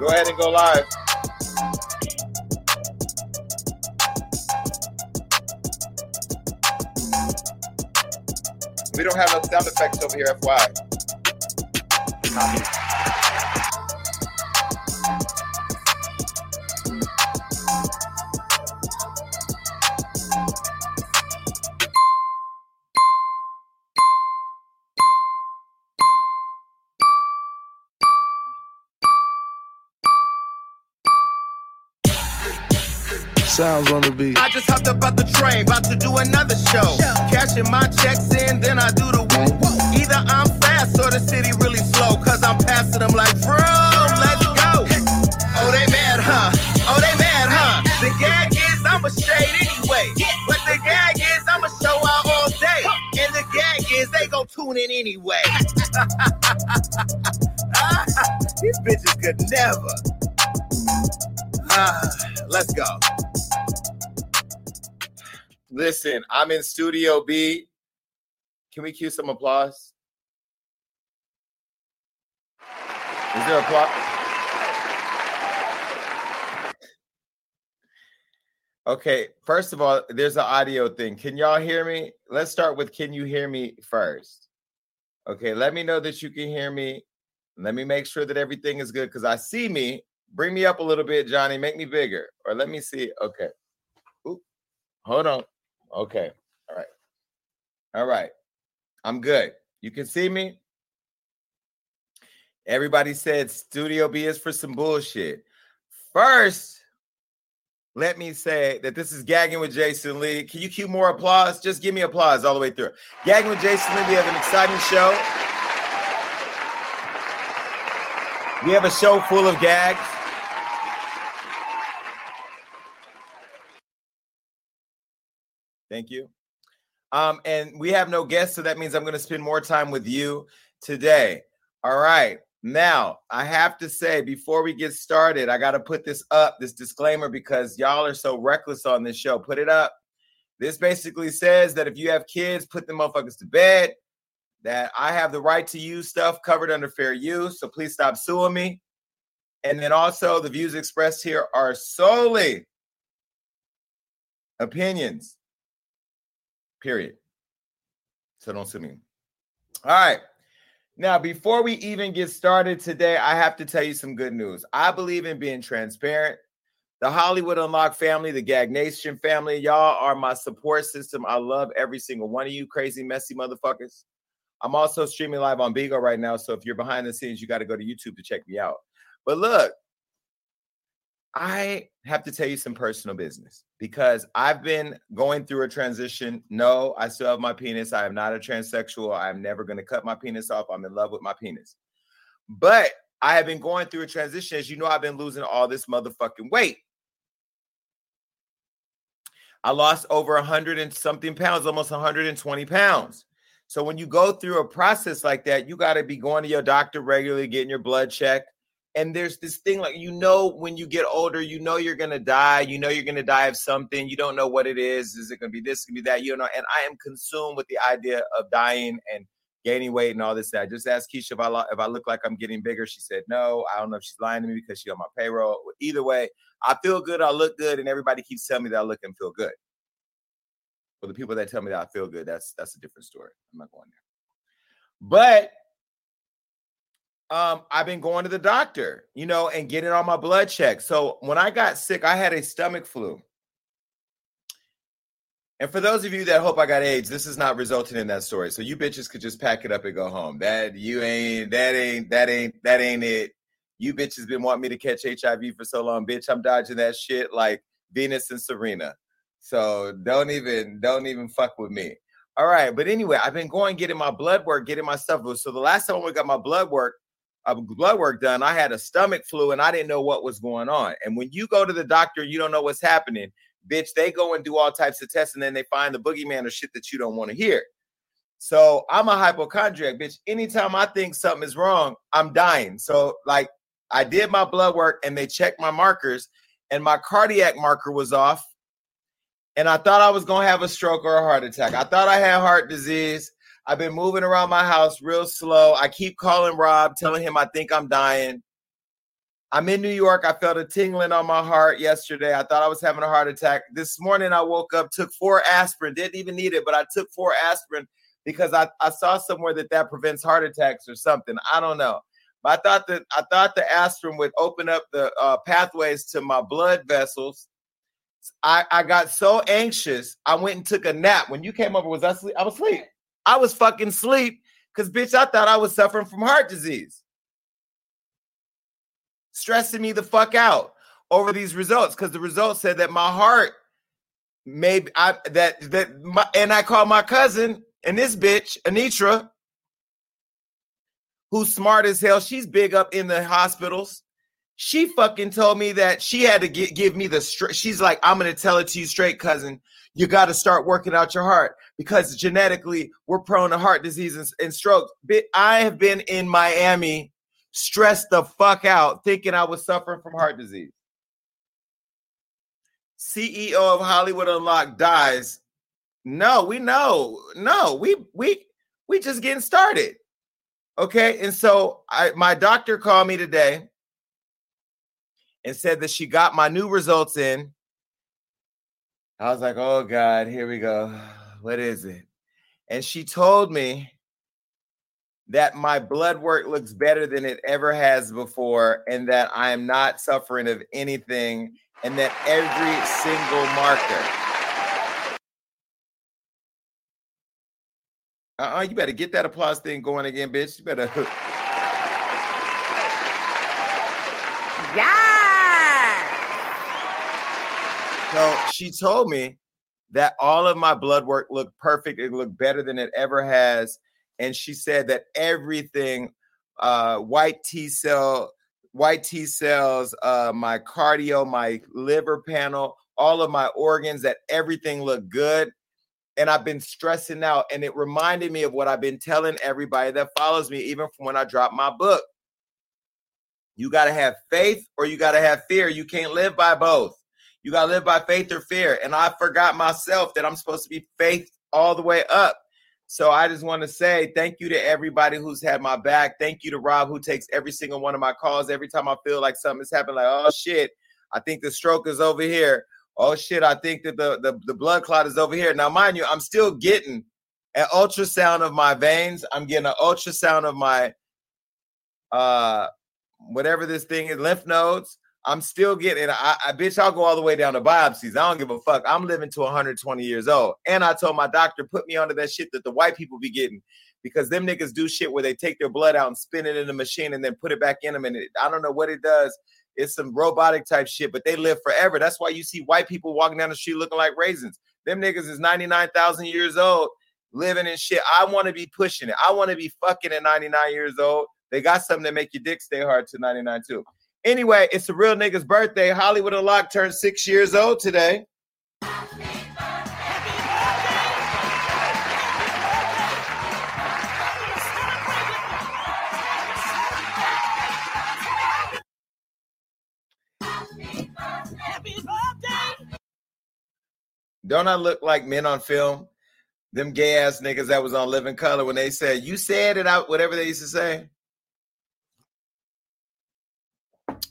Go ahead and go live. We don't have no sound effects over here, FY. Sounds on the beat. I just hopped up out the train, about to do another show. Cashing my checks in, then I do the woo. Either I'm fast or the city really slow, cause I'm passing them like, bro, let's go. Oh, they mad, huh? Oh, they mad, huh? The gag is I'm a shade anyway. But the gag is I'm a show out all day. And the gag is they gon' tune in anyway. These bitches could never. Ah, let's go. Listen, I'm in Studio B. Can we cue some applause? Is there applause? Okay, first of all, there's an audio thing. Can y'all hear me? Let's start with can you hear me first? Okay, let me know that you can hear me. Let me make sure that everything is good because I see me. Bring me up a little bit, Johnny. Make me bigger. Or let me see. Okay. Oop. Hold on. Okay. All right. All right. I'm good. You can see me. Everybody said Studio B is for some bullshit. First, let me say that this is Gagging with Jason Lee. Can you cue more applause? Just give me applause all the way through. Gagging with Jason Lee, we have an exciting show. We have a show full of gags. Thank you. Um, and we have no guests, so that means I'm going to spend more time with you today. All right. Now, I have to say, before we get started, I got to put this up, this disclaimer, because y'all are so reckless on this show. Put it up. This basically says that if you have kids, put the motherfuckers to bed, that I have the right to use stuff covered under fair use. So please stop suing me. And then also, the views expressed here are solely opinions period. So don't sue me. All right. Now, before we even get started today, I have to tell you some good news. I believe in being transparent. The Hollywood Unlocked family, the Gag Nation family, y'all are my support system. I love every single one of you crazy, messy motherfuckers. I'm also streaming live on Bigo right now. So if you're behind the scenes, you got to go to YouTube to check me out. But look, I have to tell you some personal business because I've been going through a transition. No, I still have my penis. I am not a transsexual. I'm never going to cut my penis off. I'm in love with my penis. But I have been going through a transition. As you know, I've been losing all this motherfucking weight. I lost over 100 and something pounds, almost 120 pounds. So when you go through a process like that, you got to be going to your doctor regularly, getting your blood checked and there's this thing like you know when you get older you know you're gonna die you know you're gonna die of something you don't know what it is is it gonna be this gonna be that you know and i am consumed with the idea of dying and gaining weight and all this that. I just asked keisha if i lo- if i look like i'm getting bigger she said no. I don't know if she's lying to me because she's on my payroll. Either way i feel good i look good and everybody keeps telling me that i look and feel good. Well the people that tell me that i feel good that's that's a different story. I'm not going there. But um, I've been going to the doctor, you know, and getting all my blood checked. So when I got sick, I had a stomach flu. And for those of you that hope I got AIDS, this is not resulting in that story. So you bitches could just pack it up and go home. That you ain't, that ain't, that ain't, that ain't it. You bitches been wanting me to catch HIV for so long, bitch. I'm dodging that shit like Venus and Serena. So don't even, don't even fuck with me. All right. But anyway, I've been going getting my blood work, getting my stuff. So the last time we got my blood work, uh, blood work done, I had a stomach flu and I didn't know what was going on. And when you go to the doctor, you don't know what's happening. Bitch, they go and do all types of tests and then they find the boogeyman or shit that you don't want to hear. So I'm a hypochondriac, bitch. Anytime I think something is wrong, I'm dying. So, like, I did my blood work and they checked my markers, and my cardiac marker was off. And I thought I was going to have a stroke or a heart attack. I thought I had heart disease. I've been moving around my house real slow. I keep calling Rob, telling him I think I'm dying. I'm in New York. I felt a tingling on my heart yesterday. I thought I was having a heart attack. This morning I woke up, took four aspirin, didn't even need it, but I took four aspirin because I, I saw somewhere that that prevents heart attacks or something. I don't know. But I thought that I thought the aspirin would open up the uh, pathways to my blood vessels. I, I got so anxious. I went and took a nap. When you came over, was I? I was asleep. I was fucking sleep because bitch, I thought I was suffering from heart disease stressing me the fuck out over these results because the results said that my heart maybe I that that my, and I called my cousin and this bitch Anitra, who's smart as hell. She's big up in the hospitals. She fucking told me that she had to get, give me the. She's like, I'm gonna tell it to you straight, cousin. You got to start working out your heart because genetically we're prone to heart disease and, and stroke. I have been in Miami stressed the fuck out thinking I was suffering from heart disease. CEO of Hollywood Unlocked dies. No, we know. No, we we we just getting started. Okay. And so I my doctor called me today and said that she got my new results in. I was like, oh God, here we go. What is it? And she told me that my blood work looks better than it ever has before, and that I am not suffering of anything, and that every single marker. Uh-uh, you better get that applause thing going again, bitch. You better. Yeah. So she told me that all of my blood work looked perfect. It looked better than it ever has and she said that everything uh, white T cell, white T cells, uh, my cardio, my liver panel, all of my organs, that everything looked good. And I've been stressing out, and it reminded me of what I've been telling everybody that follows me, even from when I dropped my book. You got to have faith or you got to have fear. You can't live by both. You got to live by faith or fear. And I forgot myself that I'm supposed to be faith all the way up. So I just want to say thank you to everybody who's had my back. Thank you to Rob who takes every single one of my calls every time I feel like something's happened. Like, oh shit, I think the stroke is over here. Oh shit, I think that the, the, the blood clot is over here. Now, mind you, I'm still getting an ultrasound of my veins. I'm getting an ultrasound of my uh whatever this thing is, lymph nodes. I'm still getting, I, I bitch, I'll go all the way down to biopsies. I don't give a fuck. I'm living to 120 years old. And I told my doctor, put me onto that shit that the white people be getting because them niggas do shit where they take their blood out and spin it in the machine and then put it back in them. And it, I don't know what it does. It's some robotic type shit, but they live forever. That's why you see white people walking down the street looking like raisins. Them niggas is 99,000 years old living in shit. I want to be pushing it. I want to be fucking at 99 years old. They got something to make your dick stay hard to 99 too. Anyway, it's a real nigga's birthday. Hollywood Unlocked turned six years old today. Don't I look like men on film? Them gay ass niggas that was on Living Color when they said, You said it out, whatever they used to say.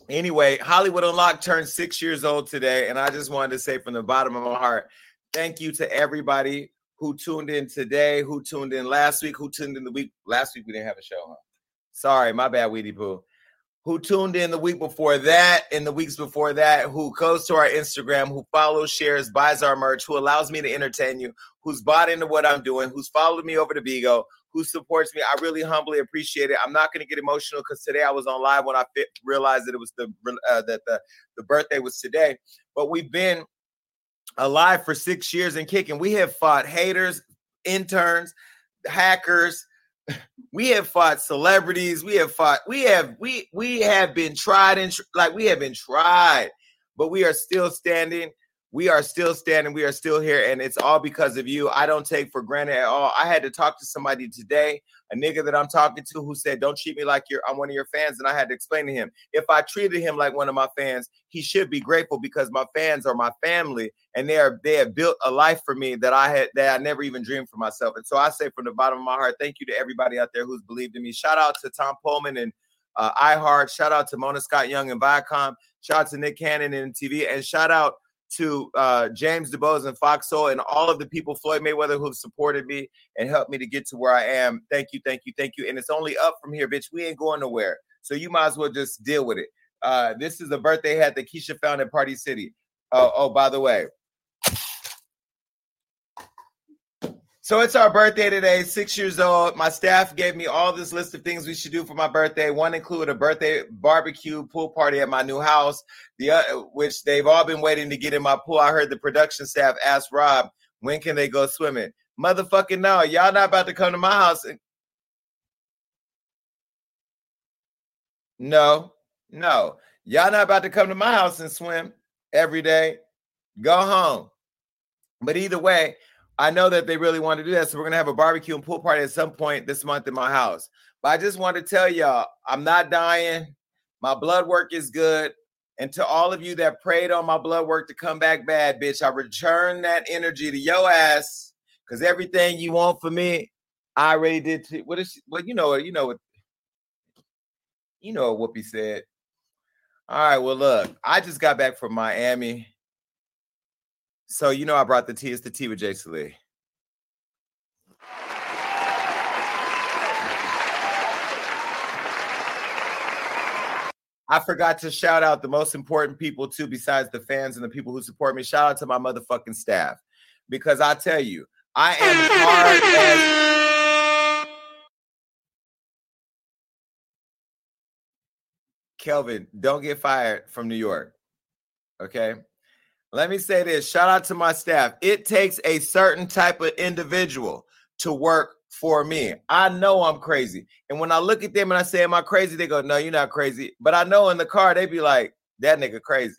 Anyway, Hollywood Unlocked turned six years old today, and I just wanted to say from the bottom of my heart, thank you to everybody who tuned in today, who tuned in last week, who tuned in the week. Last week we didn't have a show, huh? Sorry, my bad, Weedy Poo. Who tuned in the week before that and the weeks before that, who goes to our Instagram, who follows, shares, buys our merch, who allows me to entertain you, who's bought into what I'm doing, who's followed me over to Bigo, who supports me. I really humbly appreciate it. I'm not going to get emotional because today I was on live when I fit, realized that it was the uh, that the the birthday was today. But we've been alive for six years and kicking. We have fought haters, interns, hackers. We have fought celebrities. We have fought. We have we we have been tried and like we have been tried, but we are still standing we are still standing. We are still here, and it's all because of you. I don't take for granted at all. I had to talk to somebody today, a nigga that I'm talking to, who said, "Don't treat me like you're I'm one of your fans," and I had to explain to him if I treated him like one of my fans, he should be grateful because my fans are my family, and they are they have built a life for me that I had that I never even dreamed for myself. And so I say from the bottom of my heart, thank you to everybody out there who's believed in me. Shout out to Tom Poleman and uh, iHeart. Shout out to Mona Scott Young and Viacom. Shout out to Nick Cannon and TV. And shout out to uh, James DuBose and Fox Soul and all of the people, Floyd Mayweather, who've supported me and helped me to get to where I am. Thank you, thank you, thank you. And it's only up from here, bitch. We ain't going nowhere. So you might as well just deal with it. Uh, this is a birthday hat that Keisha found at Party City. Oh, oh, by the way, So it's our birthday today, six years old. My staff gave me all this list of things we should do for my birthday. One included a birthday barbecue pool party at my new house, the uh, which they've all been waiting to get in my pool. I heard the production staff ask Rob, when can they go swimming? Motherfucking no, y'all not about to come to my house. And... No, no, y'all not about to come to my house and swim every day. Go home. But either way, I know that they really want to do that. So we're gonna have a barbecue and pool party at some point this month in my house. But I just want to tell y'all, I'm not dying. My blood work is good. And to all of you that prayed on my blood work to come back bad, bitch, I return that energy to your ass. Cause everything you want for me, I already did. To, what is? Well, you know what? You know what? You know what Whoopi said. All right. Well, look, I just got back from Miami. So you know I brought the tea. It's the tea with Jason Lee. I forgot to shout out the most important people too, besides the fans and the people who support me. Shout out to my motherfucking staff. Because I tell you, I am hard as Kelvin, don't get fired from New York. Okay. Let me say this shout out to my staff. It takes a certain type of individual to work for me. I know I'm crazy. And when I look at them and I say, Am I crazy? They go, No, you're not crazy. But I know in the car, they be like, That nigga crazy.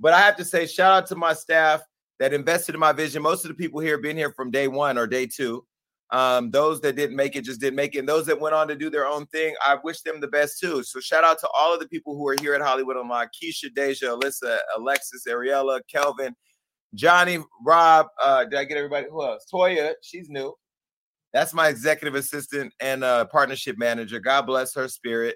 But I have to say, shout out to my staff that invested in my vision. Most of the people here been here from day one or day two. Um, those that didn't make it just didn't make it. And those that went on to do their own thing, I wish them the best too. So shout out to all of the people who are here at Hollywood Unlocked: Keisha, Deja, Alyssa, Alexis, Ariella, Kelvin, Johnny, Rob. Uh, did I get everybody? Who else? Toya, she's new. That's my executive assistant and uh, partnership manager. God bless her spirit.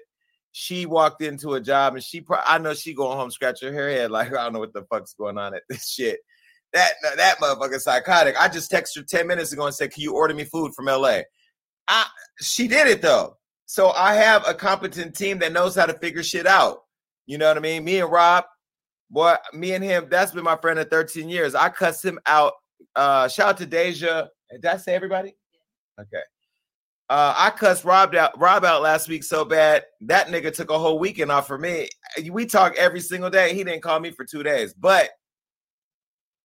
She walked into a job and she, pro- I know she going home scratching her head like I don't know what the fuck's going on at this shit. That that motherfucker psychotic. I just texted her 10 minutes ago and said, Can you order me food from LA? I she did it though. So I have a competent team that knows how to figure shit out. You know what I mean? Me and Rob, boy, me and him, that's been my friend of 13 years. I cussed him out. Uh shout out to Deja. Did I say everybody? Okay. Uh, I cussed Rob out, Rob out last week so bad that nigga took a whole weekend off for me. We talk every single day. He didn't call me for two days, but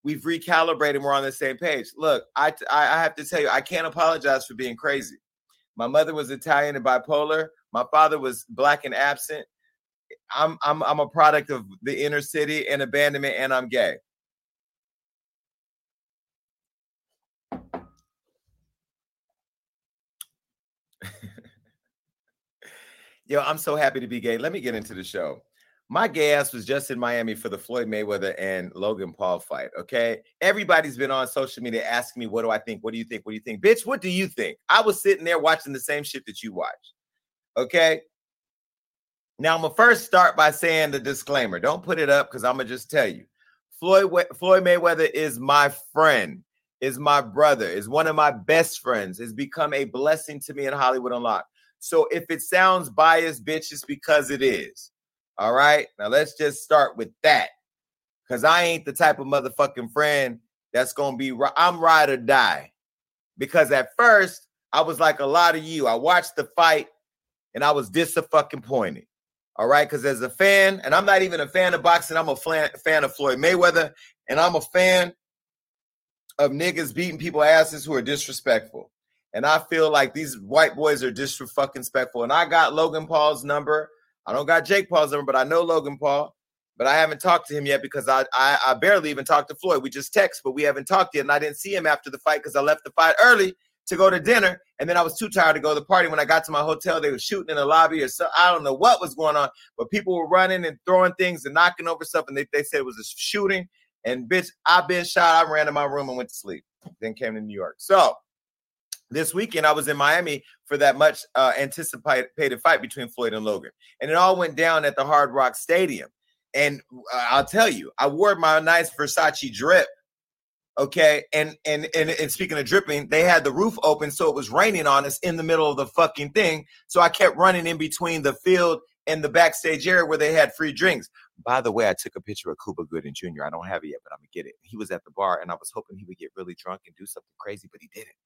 we've recalibrated. We're on the same page. Look, I, I have to tell you, I can't apologize for being crazy. My mother was Italian and bipolar. My father was black and absent. I'm I'm I'm a product of the inner city and abandonment, and I'm gay. Yo, I'm so happy to be gay. Let me get into the show. My gay ass was just in Miami for the Floyd Mayweather and Logan Paul fight. Okay. Everybody's been on social media asking me, what do I think? What do you think? What do you think? Bitch, what do you think? I was sitting there watching the same shit that you watch. Okay. Now I'm gonna first start by saying the disclaimer. Don't put it up because I'm gonna just tell you. Floyd Floyd Mayweather is my friend, is my brother, is one of my best friends, has become a blessing to me in Hollywood Unlocked. So if it sounds biased, bitch, it's because it is. All right. Now let's just start with that. Cause I ain't the type of motherfucking friend that's gonna be I'm ride or die. Because at first I was like a lot of you. I watched the fight and I was disappointed. All right, because as a fan, and I'm not even a fan of boxing, I'm a fan, fan of Floyd Mayweather, and I'm a fan of niggas beating people asses who are disrespectful. And I feel like these white boys are disrespectful. And I got Logan Paul's number. I don't got Jake Paul's number, but I know Logan Paul. But I haven't talked to him yet because I, I, I barely even talked to Floyd. We just text, but we haven't talked yet. And I didn't see him after the fight because I left the fight early to go to dinner. And then I was too tired to go to the party. When I got to my hotel, they were shooting in the lobby or so. I don't know what was going on, but people were running and throwing things and knocking over stuff. And they, they said it was a shooting. And bitch, I've been shot. I ran to my room and went to sleep. Then came to New York. So this weekend I was in Miami for that much uh, anticipated fight between Floyd and Logan, and it all went down at the Hard Rock Stadium. And uh, I'll tell you, I wore my nice Versace drip. Okay, and, and and and speaking of dripping, they had the roof open, so it was raining on us in the middle of the fucking thing. So I kept running in between the field and the backstage area where they had free drinks. By the way, I took a picture of Cuba Gooding Jr. I don't have it yet, but I'm gonna get it. He was at the bar, and I was hoping he would get really drunk and do something crazy, but he didn't.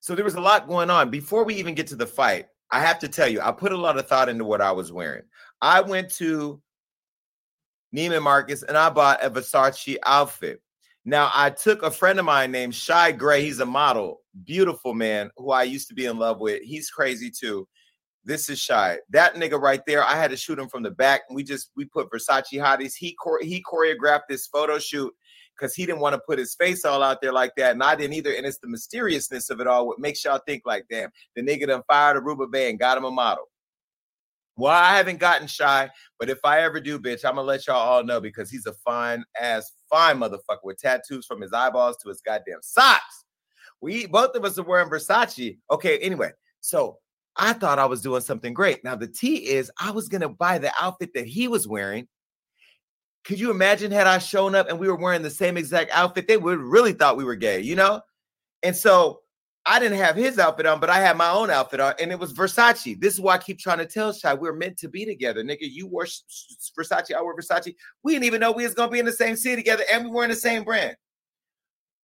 So there was a lot going on. Before we even get to the fight, I have to tell you, I put a lot of thought into what I was wearing. I went to Neiman Marcus and I bought a Versace outfit. Now, I took a friend of mine named Shy Gray. He's a model, beautiful man who I used to be in love with. He's crazy too. This is Shy. That nigga right there, I had to shoot him from the back. We just we put Versace hotties. He he choreographed this photo shoot because he didn't want to put his face all out there like that, and I didn't either. And it's the mysteriousness of it all what makes y'all think like, damn, the nigga done fired Aruba Bay and got him a model. Well, I haven't gotten shy, but if I ever do, bitch, I'm gonna let y'all all know because he's a fine ass, fine motherfucker with tattoos from his eyeballs to his goddamn socks. We both of us are wearing Versace. Okay, anyway, so I thought I was doing something great. Now the T is I was gonna buy the outfit that he was wearing could you imagine had I shown up and we were wearing the same exact outfit? They would really thought we were gay, you know? And so I didn't have his outfit on, but I had my own outfit on, and it was Versace. This is why I keep trying to tell Shy we're meant to be together, nigga. You wore Versace, I wore Versace. We didn't even know we was gonna be in the same city together, and we were in the same brand.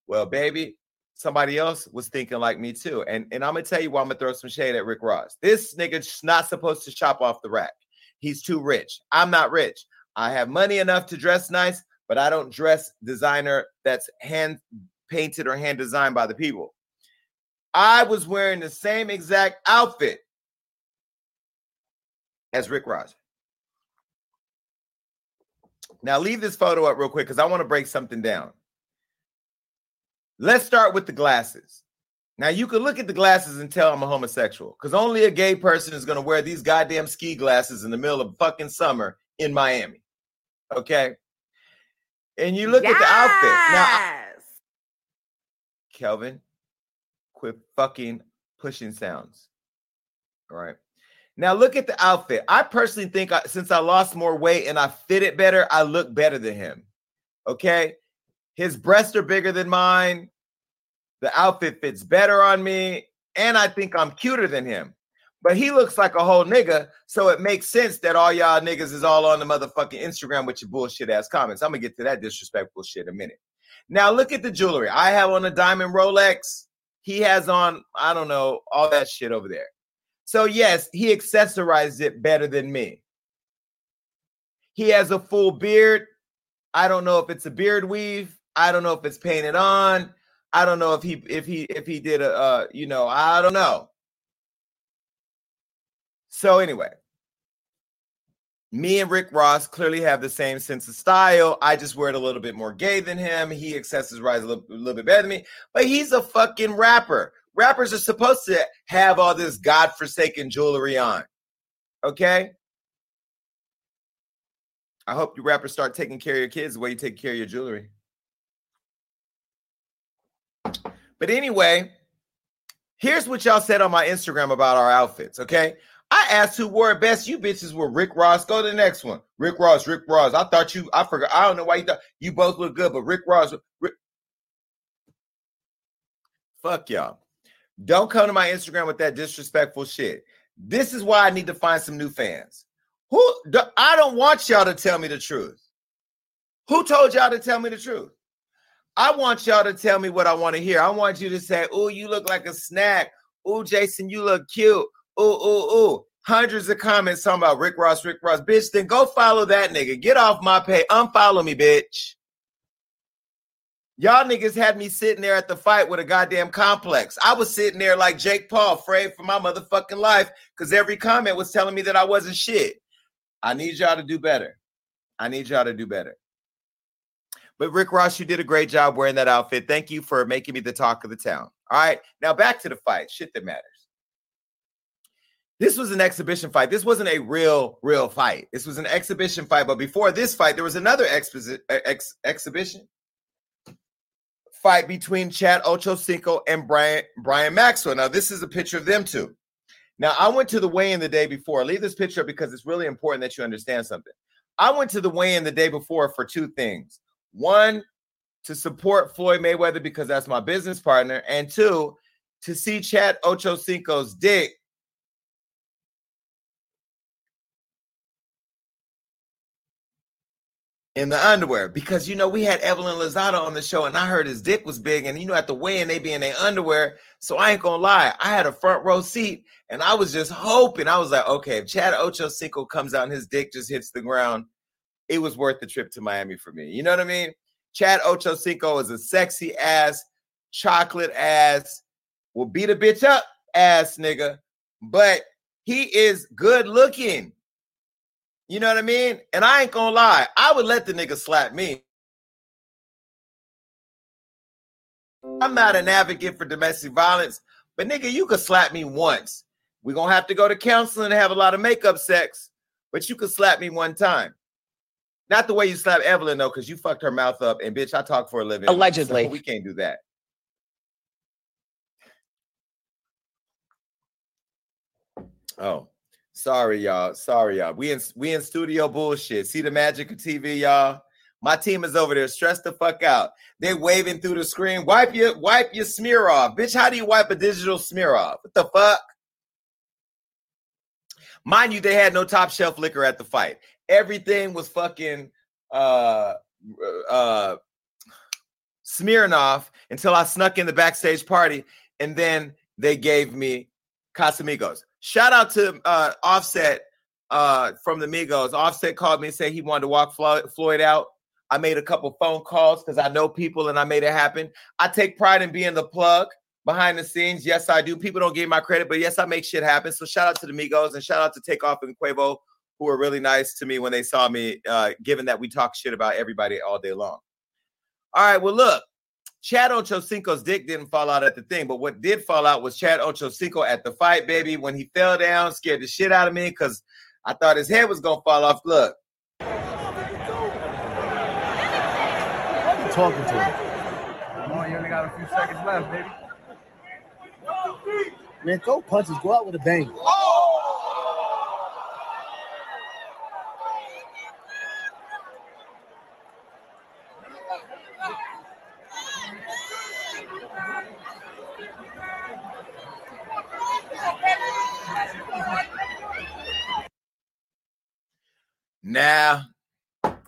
Well, baby, somebody else was thinking like me too, and and I'm gonna tell you why I'm gonna throw some shade at Rick Ross. This nigga's not supposed to shop off the rack. He's too rich. I'm not rich. I have money enough to dress nice, but I don't dress designer that's hand painted or hand designed by the people. I was wearing the same exact outfit as Rick Ross. Now, leave this photo up real quick because I want to break something down. Let's start with the glasses. Now, you can look at the glasses and tell I'm a homosexual because only a gay person is going to wear these goddamn ski glasses in the middle of fucking summer in Miami. Okay. And you look yes. at the outfit. Now, I, Kelvin, quit fucking pushing sounds. All right. Now look at the outfit. I personally think I, since I lost more weight and I fit it better, I look better than him. Okay. His breasts are bigger than mine. The outfit fits better on me. And I think I'm cuter than him but he looks like a whole nigga. So it makes sense that all y'all niggas is all on the motherfucking Instagram with your bullshit ass comments. I'm gonna get to that disrespectful shit in a minute. Now look at the jewelry. I have on a diamond Rolex. He has on, I don't know, all that shit over there. So yes, he accessorized it better than me. He has a full beard. I don't know if it's a beard weave. I don't know if it's painted on. I don't know if he if he if he did a uh, you know, I don't know. So anyway, me and Rick Ross clearly have the same sense of style. I just wear it a little bit more gay than him. He accessorizes a little, a little bit better than me, but he's a fucking rapper. Rappers are supposed to have all this godforsaken jewelry on. Okay? I hope you rappers start taking care of your kids the way you take care of your jewelry. But anyway, here's what y'all said on my Instagram about our outfits, okay? I asked who wore it best. You bitches were Rick Ross. Go to the next one. Rick Ross, Rick Ross. I thought you, I forgot. I don't know why you thought you both look good, but Rick Ross. Rick... Fuck y'all. Don't come to my Instagram with that disrespectful shit. This is why I need to find some new fans. Who I don't want y'all to tell me the truth. Who told y'all to tell me the truth? I want y'all to tell me what I want to hear. I want you to say, "Oh, you look like a snack." "Oh, Jason, you look cute." Ooh, ooh, ooh. Hundreds of comments talking about Rick Ross, Rick Ross. Bitch, then go follow that nigga. Get off my page. Unfollow me, bitch. Y'all niggas had me sitting there at the fight with a goddamn complex. I was sitting there like Jake Paul, afraid for my motherfucking life because every comment was telling me that I wasn't shit. I need y'all to do better. I need y'all to do better. But Rick Ross, you did a great job wearing that outfit. Thank you for making me the talk of the town. All right. Now back to the fight. Shit that matters. This was an exhibition fight. This wasn't a real, real fight. This was an exhibition fight. But before this fight, there was another exposi- ex- exhibition fight between Chad Ochocinco and Brian Brian Maxwell. Now, this is a picture of them two. Now, I went to the weigh-in the day before. I leave this picture up because it's really important that you understand something. I went to the weigh-in the day before for two things. One, to support Floyd Mayweather because that's my business partner, and two, to see Chad Ochocinco's dick in the underwear. Because you know we had Evelyn Lozada on the show and I heard his dick was big and you know at the weigh-in they be in their underwear. So I ain't gonna lie I had a front row seat and I was just hoping I was like okay if Chad Ochocinco comes out and his dick just hits the ground it was worth the trip to Miami for me. You know what I mean? Chad Ochocinco is a sexy ass chocolate ass will beat a bitch up ass nigga but he is good looking you know what I mean? And I ain't gonna lie, I would let the nigga slap me. I'm not an advocate for domestic violence, but nigga, you could slap me once. We're gonna have to go to counseling and have a lot of makeup sex, but you could slap me one time. Not the way you slap Evelyn, though, because you fucked her mouth up. And bitch, I talk for a living. Allegedly. So we can't do that. Oh. Sorry, y'all. Sorry, y'all. We in we in studio bullshit. See the magic of TV, y'all. My team is over there. Stress the fuck out. They waving through the screen. Wipe your wipe your smear off, bitch. How do you wipe a digital smear off? What the fuck? Mind you, they had no top shelf liquor at the fight. Everything was fucking uh uh Smirnoff until I snuck in the backstage party, and then they gave me Casamigos. Shout out to uh, Offset uh, from the Migos. Offset called me and said he wanted to walk Floyd out. I made a couple phone calls because I know people and I made it happen. I take pride in being the plug behind the scenes. Yes, I do. People don't give my credit, but yes, I make shit happen. So shout out to the Migos and shout out to Takeoff and Quavo, who were really nice to me when they saw me, uh, given that we talk shit about everybody all day long. All right, well, look, Chad Ochocinco's dick didn't fall out at the thing, but what did fall out was Chad Ochocinco at the fight, baby. When he fell down, scared the shit out of me because I thought his head was gonna fall off. Look. talking to him. Come on, you only got a few seconds left, baby. Man, throw punches. Go out with a bang. Oh! Nah.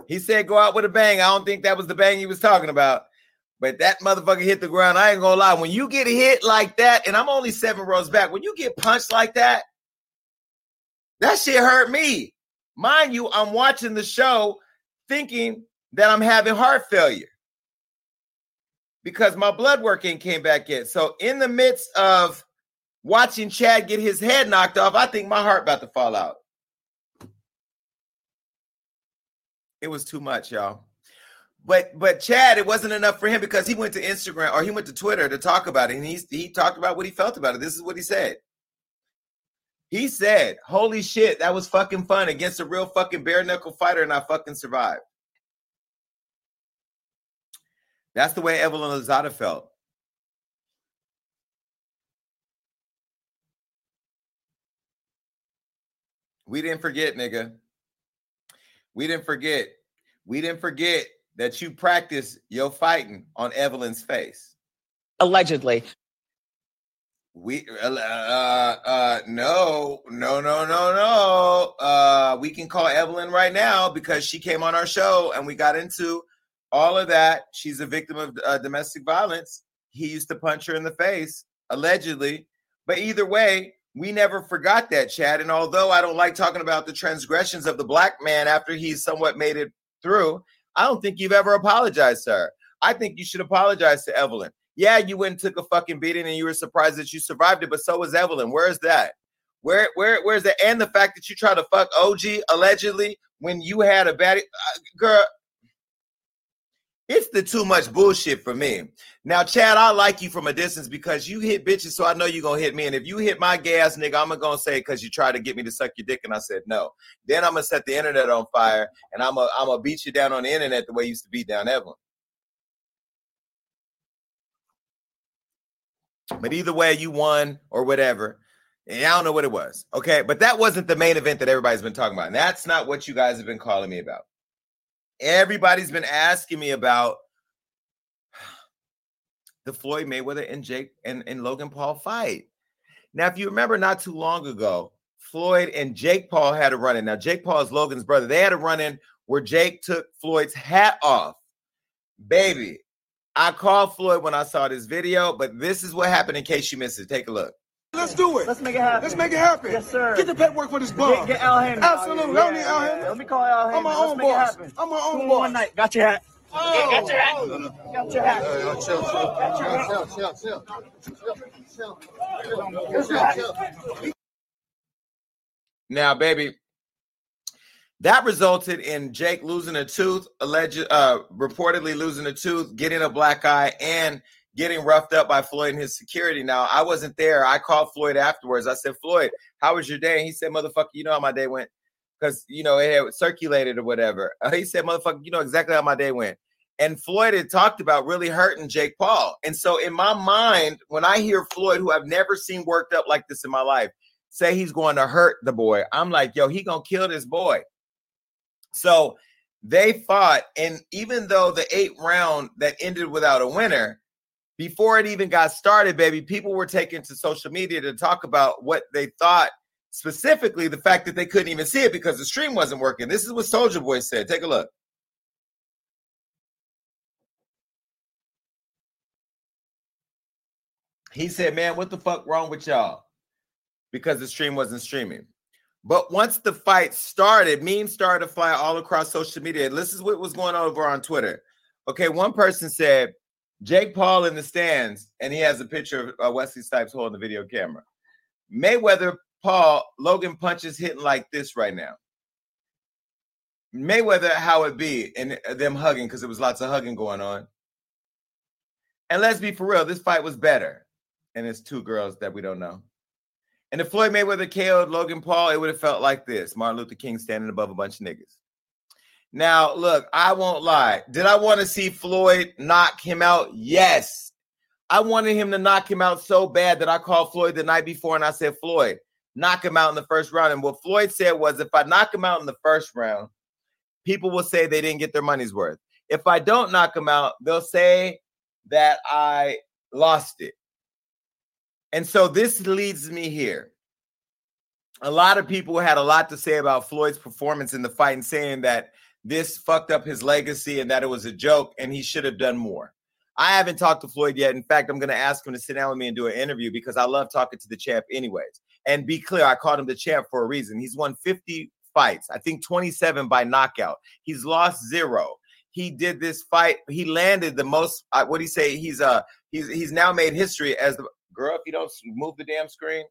He said go out with a bang. I don't think that was the bang he was talking about. But that motherfucker hit the ground. I ain't gonna lie. When you get hit like that, and I'm only seven rows back, when you get punched like that, that shit hurt me. Mind you, I'm watching the show thinking that I'm having heart failure because my blood work ain't came back yet. So in the midst of watching Chad get his head knocked off, I think my heart about to fall out. It was too much, y'all. But but Chad, it wasn't enough for him because he went to Instagram or he went to Twitter to talk about it, and he he talked about what he felt about it. This is what he said. He said, "Holy shit, that was fucking fun against a real fucking bare knuckle fighter, and I fucking survived." That's the way Evelyn Lozada felt. We didn't forget, nigga. We didn't forget. We didn't forget that you practice your fighting on Evelyn's face. Allegedly. We uh, uh uh no no no no no uh we can call Evelyn right now because she came on our show and we got into all of that. She's a victim of uh, domestic violence. He used to punch her in the face allegedly, but either way, we never forgot that, Chad. And although I don't like talking about the transgressions of the black man after he's somewhat made it through, I don't think you've ever apologized her. I think you should apologize to Evelyn. Yeah, you went and took a fucking beating and you were surprised that you survived it, but so was Evelyn. Where's that? Where, where, where's that? And the fact that you tried to fuck OG allegedly when you had a bad uh, girl. It's the too much bullshit for me. Now, Chad, I like you from a distance because you hit bitches, so I know you're gonna hit me. And if you hit my gas, nigga, I'm gonna say because you tried to get me to suck your dick, and I said no. Then I'm gonna set the internet on fire, and I'm gonna I'm beat you down on the internet the way you used to beat down Evelyn. But either way, you won or whatever. And I don't know what it was. Okay. But that wasn't the main event that everybody's been talking about. And that's not what you guys have been calling me about. Everybody's been asking me about the Floyd Mayweather and Jake and, and Logan Paul fight. Now, if you remember not too long ago, Floyd and Jake Paul had a run in. Now, Jake Paul is Logan's brother. They had a run in where Jake took Floyd's hat off. Baby, I called Floyd when I saw this video, but this is what happened in case you missed it. Take a look. Let's do it. Let's make it happen. Let's make it happen. Yes, sir. Get the paperwork for this bum. Get, get Al Haymon. Absolutely. Yeah, I don't need Al yeah, Haymon. yeah. Let me call Al Haymon. I'm my Let's own make it boss. happen. I'm my own boss. One night. Got your hat. Oh, Got your hat. oh. Got your hat. Chill, chill, chill, chill, chill, chill, chill. Now, baby, that resulted in Jake losing a tooth, alleged, uh, reportedly losing a tooth, getting a black eye, and getting roughed up by Floyd and his security. Now, I wasn't there. I called Floyd afterwards. I said, Floyd, how was your day? And he said, motherfucker, you know how my day went because you know it had circulated or whatever. Uh, he said, "Motherfucker, you know exactly how my day went." And Floyd had talked about really hurting Jake Paul. And so in my mind, when I hear Floyd, who I've never seen worked up like this in my life, say he's going to hurt the boy, I'm like, yo, he gonna kill this boy. So they fought, and even though the eight round that ended without a winner, before it even got started, baby, people were taking to social media to talk about what they thought specifically the fact that they couldn't even see it because the stream wasn't working. This is what Soulja Boy said. Take a look. He said, Man, what the fuck wrong with y'all? Because the stream wasn't streaming. But once the fight started, memes started to fly all across social media. This is what was going on over on Twitter. Okay, one person said, Jake Paul in the stands, and he has a picture of uh, Wesley Snipes holding the video camera. Mayweather Paul, Logan punches hitting like this right now. Mayweather, how it be, and them hugging because there was lots of hugging going on. And let's be for real, this fight was better. And it's two girls that we don't know. And if Floyd Mayweather KO'd Logan Paul, it would have felt like this Martin Luther King standing above a bunch of niggas. Now, look, I won't lie. Did I want to see Floyd knock him out? Yes. I wanted him to knock him out so bad that I called Floyd the night before and I said, Floyd, knock him out in the first round. And what Floyd said was, if I knock him out in the first round, people will say they didn't get their money's worth. If I don't knock him out, they'll say that I lost it. And so this leads me here. A lot of people had a lot to say about Floyd's performance in the fight and saying that this fucked up his legacy and that it was a joke and he should have done more. I haven't talked to Floyd yet. In fact, I'm going to ask him to sit down with me and do an interview because I love talking to the champ, anyways. And be clear, I called him the champ for a reason. He's won 50 fights, I think 27 by knockout. He's lost zero. He did this fight. He landed the most. Uh, what do you say? He's uh he's he's now made history as the girl. If you don't move the damn screen,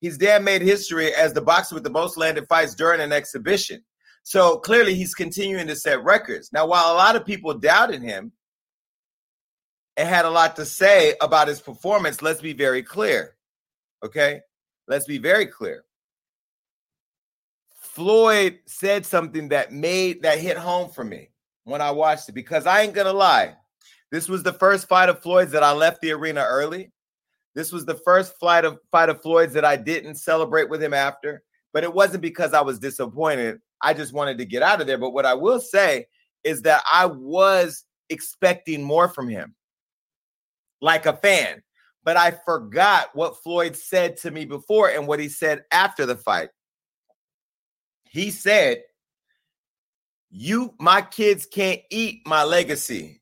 he's damn made history as the boxer with the most landed fights during an exhibition. So clearly, he's continuing to set records. Now, while a lot of people doubted him and had a lot to say about his performance, let's be very clear. Okay, let's be very clear. Floyd said something that made that hit home for me when I watched it because I ain't gonna lie. This was the first fight of Floyd's that I left the arena early. This was the first fight of fight of Floyd's that I didn't celebrate with him after. But it wasn't because I was disappointed. I just wanted to get out of there. But what I will say is that I was expecting more from him, like a fan. But I forgot what Floyd said to me before and what he said after the fight. He said, You, my kids can't eat my legacy.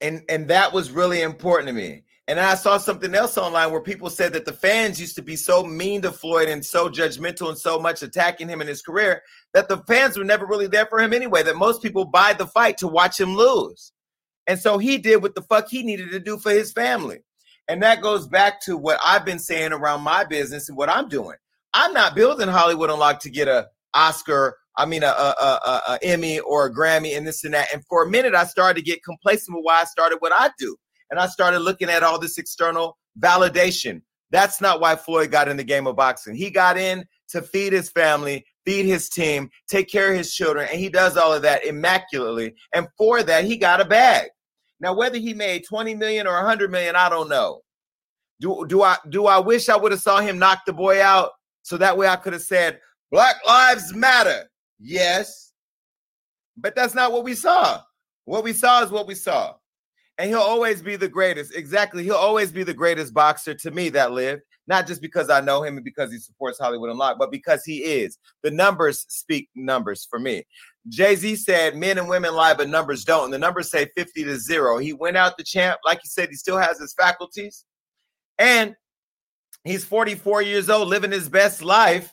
And, and that was really important to me. And I saw something else online where people said that the fans used to be so mean to Floyd and so judgmental and so much attacking him in his career that the fans were never really there for him anyway. That most people buy the fight to watch him lose. And so he did what the fuck he needed to do for his family. And that goes back to what I've been saying around my business and what I'm doing. I'm not building Hollywood Unlocked to get a Oscar, I mean a, a, a, a Emmy or a Grammy and this and that. And for a minute, I started to get complacent with why I started what I do and I started looking at all this external validation. That's not why Floyd got in the game of boxing. He got in to feed his family, feed his team, take care of his children, and he does all of that immaculately. And for that, he got a bag. Now, whether he made 20 million or 100 million, I don't know. Do do I do I wish I would have saw him knock the boy out so that way I could have said Black Lives Matter? Yes, but that's not what we saw. What we saw is what we saw, and he'll always be the greatest. Exactly, he'll always be the greatest boxer to me that lived. Not just because I know him and because he supports Hollywood Unlocked, but because he is. The numbers speak numbers for me. Jay Z said men and women lie, but numbers don't. And the numbers say 50 to zero. He went out the champ. Like he said, he still has his faculties. And he's 44 years old, living his best life.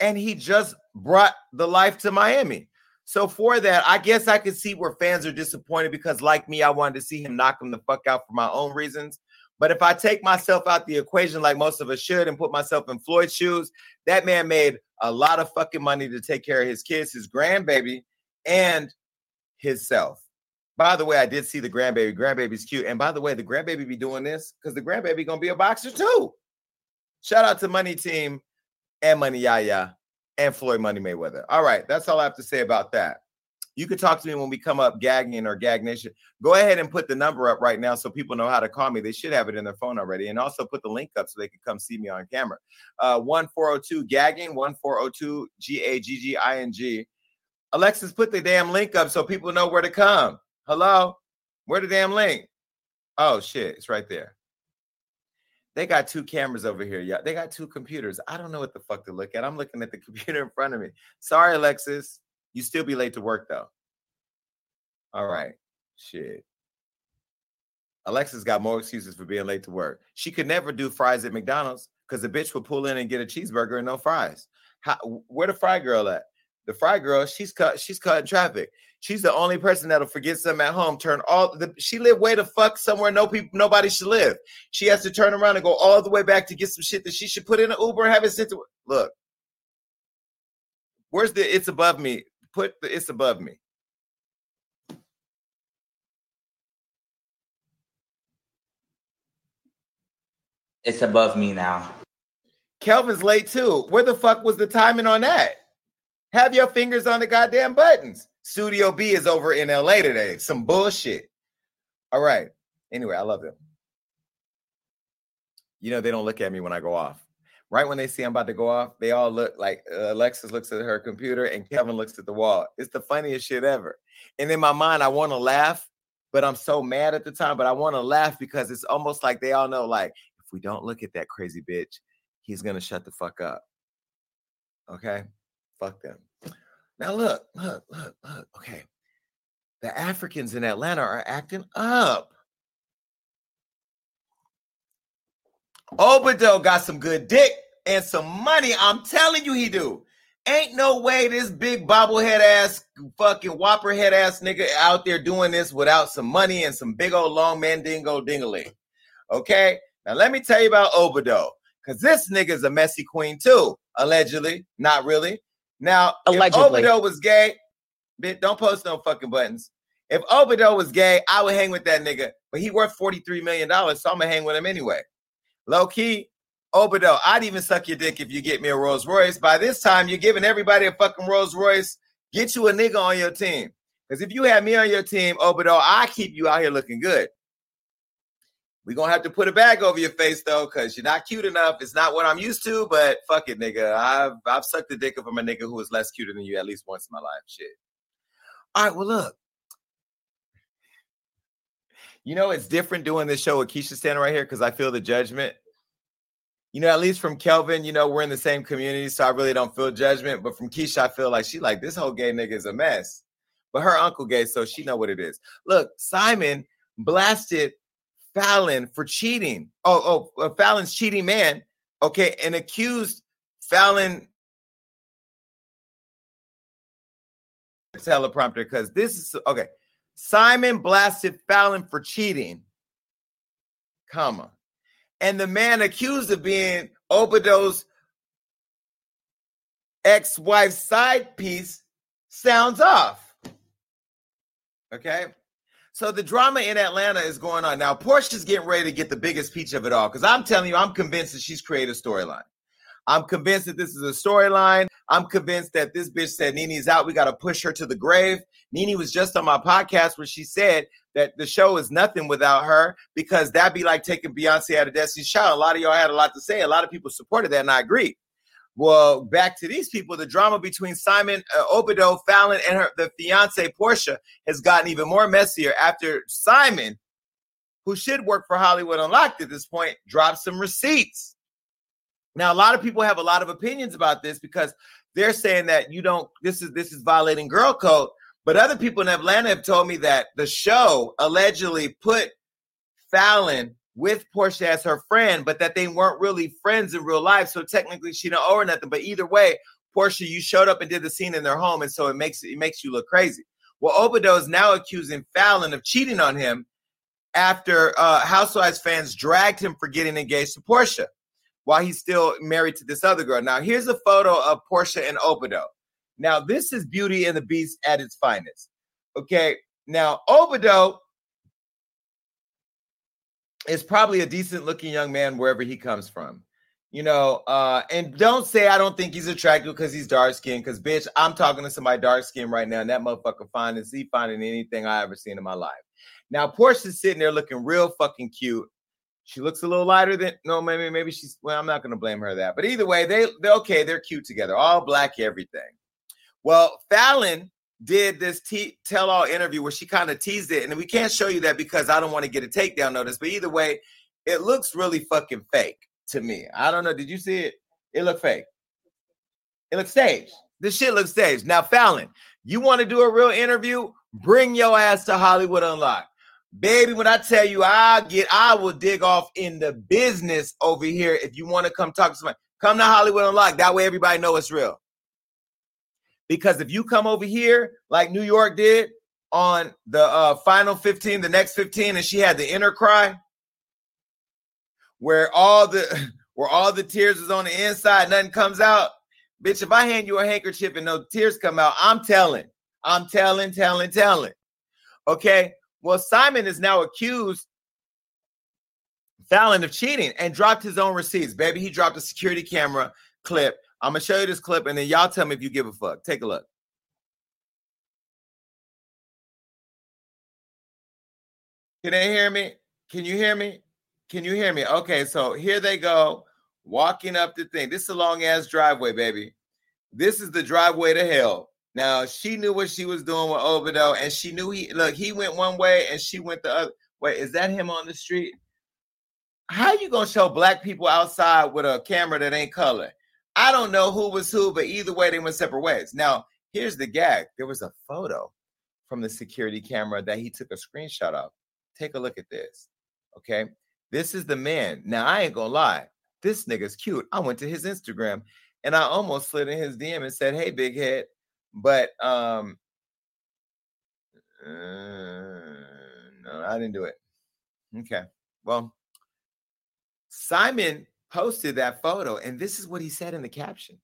And he just brought the life to Miami. So for that, I guess I could see where fans are disappointed because, like me, I wanted to see him knock him the fuck out for my own reasons. But if I take myself out the equation, like most of us should, and put myself in Floyd's shoes, that man made a lot of fucking money to take care of his kids, his grandbaby, and himself. By the way, I did see the grandbaby. Grandbaby's cute. And by the way, the grandbaby be doing this because the grandbaby gonna be a boxer too. Shout out to Money Team and Money Yaya and Floyd Money Mayweather. All right, that's all I have to say about that. You could talk to me when we come up gagging or gag nation. Go ahead and put the number up right now so people know how to call me. They should have it in their phone already. And also put the link up so they can come see me on camera. Uh 1402 gagging, 1402 G A G G I N G. Alexis, put the damn link up so people know where to come. Hello? Where the damn link? Oh shit, it's right there. They got two cameras over here. Yeah, they got two computers. I don't know what the fuck to look at. I'm looking at the computer in front of me. Sorry, Alexis. You still be late to work though. All right. Shit. Alexa's got more excuses for being late to work. She could never do fries at McDonald's because the bitch would pull in and get a cheeseburger and no fries. How, where the fry girl at? The fry girl, she's cut, she's cutting traffic. She's the only person that'll forget something at home. Turn all the she live way the fuck somewhere no people nobody should live. She has to turn around and go all the way back to get some shit that she should put in an Uber and have it sent to. Look, where's the it's above me? Put the it's above me. It's above me now. Kelvin's late too. Where the fuck was the timing on that? Have your fingers on the goddamn buttons. Studio B is over in LA today. Some bullshit. All right. Anyway, I love them. You know, they don't look at me when I go off. Right when they see I'm about to go off, they all look like uh, Alexis looks at her computer and Kevin looks at the wall. It's the funniest shit ever. And in my mind, I want to laugh, but I'm so mad at the time. But I want to laugh because it's almost like they all know, like, if we don't look at that crazy bitch, he's gonna shut the fuck up. Okay, fuck them. Now look, look, look, look. Okay, the Africans in Atlanta are acting up. Obado got some good dick and some money. I'm telling you, he do. Ain't no way this big bobblehead ass, fucking whopper head ass nigga out there doing this without some money and some big old long mandingo dingaling. Okay, now let me tell you about Obado, because this nigga's a messy queen too, allegedly. Not really. Now, Allegedly. if Obado was gay, bitch, don't post no fucking buttons. If Obado was gay, I would hang with that nigga, but he worth $43 million, so I'm gonna hang with him anyway. Low key, Obado, I'd even suck your dick if you get me a Rolls Royce. By this time, you're giving everybody a fucking Rolls Royce. Get you a nigga on your team. Because if you have me on your team, Obado, I keep you out here looking good. We're gonna have to put a bag over your face though, because you're not cute enough. It's not what I'm used to, but fuck it, nigga. I've I've sucked the dick from a nigga who was less cuter than you at least once in my life. Shit. All right, well, look. You know, it's different doing this show with Keisha standing right here because I feel the judgment. You know, at least from Kelvin, you know, we're in the same community, so I really don't feel judgment. But from Keisha, I feel like she like this whole gay nigga is a mess. But her uncle gay, so she know what it is. Look, Simon blasted Falynn for cheating. Oh, oh, uh, Falynn's cheating man. Okay, and accused Falynn teleprompter because this is okay. Simon blasted Falynn for cheating, comma, and the man accused of being Obado's ex-wife's side piece sounds off. Okay. So the drama in Atlanta is going on. Now, Porsha's getting ready to get the biggest peach of it all because I'm telling you, I'm convinced that she's created a storyline. I'm convinced that this is a storyline. I'm convinced that this bitch said Nene's out. We got to push her to the grave. Nene was just on my podcast where she said that the show is nothing without her because that'd be like taking Beyonce out of Destiny's Child. A lot of y'all had a lot to say. A lot of people supported that, and I agree. Well, back to these people, the drama between Simon uh, Obido, Falynn, and her the fiance Porsha has gotten even more messier after Simon, who should work for Hollywood Unlocked at this point, dropped some receipts. Now, a lot of people have a lot of opinions about this because they're saying that you don't. This is this is violating girl code. But other people in Atlanta have told me that the show allegedly put Falynn with Porsha as her friend, but that they weren't really friends in real life. So technically, she don't owe her nothing. But either way, Porsha, you showed up and did the scene in their home, and so it makes it makes you look crazy. Well, Obido is now accusing Falynn of cheating on him after uh, Housewives fans dragged him for getting engaged to Porsha while he's still married to this other girl. Now, here's a photo of Porsha and Obido. Now, this is Beauty and the Beast at its finest. Okay. Now, Obido is probably a decent looking young man wherever he comes from. You know, uh, and don't say I don't think he's attractive because he's dark skinned. Because bitch, I'm talking to somebody dark skinned right now, and that motherfucker fine as he finding anything I ever seen in my life. Now, Porsha's sitting there looking real fucking cute. She looks a little lighter than no, maybe maybe she's well. I'm not gonna blame her that, but either way, they they're okay. They're cute together, all black, everything. Well, Falynn did this t- tell all interview where she kind of teased it, and we can't show you that because I don't want to get a takedown notice. But either way, it looks really fucking fake to me. I don't know. Did you see it? It looked fake. It looks staged. This shit looks staged. Now, Falynn, you want to do a real interview? Bring your ass to Hollywood Unlocked. Baby, when I tell you I get, I will dig off in the business over here. If you want to come talk to somebody, come to Hollywood Unlocked. That way everybody know it's real. Because if you come over here like New York did on the uh, final 15, the next 15, and she had the inner cry, where all the where all the tears is on the inside, nothing comes out. Bitch, if I hand you a handkerchief and no tears come out, I'm telling. I'm telling, telling, telling. Okay. Well, Simon is now accused Falynn of cheating and dropped his own receipts. Baby, he dropped a security camera clip I'm gonna show you this clip, and then y'all tell me if you give a fuck. Take a look. Can they hear me? Can you hear me? Can you hear me? Okay, so here they go, walking up the thing. This is a long ass driveway, baby. This is the driveway to hell. Now she knew what she was doing with Obido, and she knew he look. He went one way, and she went the other. Wait, is that him on the street? How you gonna show black people outside with a camera that ain't color? I don't know who was who, but either way, they went separate ways. Now, here's the gag there was a photo from the security camera that he took a screenshot of. Take a look at this. Okay. This is the man. Now, I ain't gonna lie. This nigga's cute. I went to his Instagram and I almost slid in his DM and said, Hey, big head. But um uh, no, I didn't do it. Okay. Well, Simon posted that photo, and this is what he said in the caption.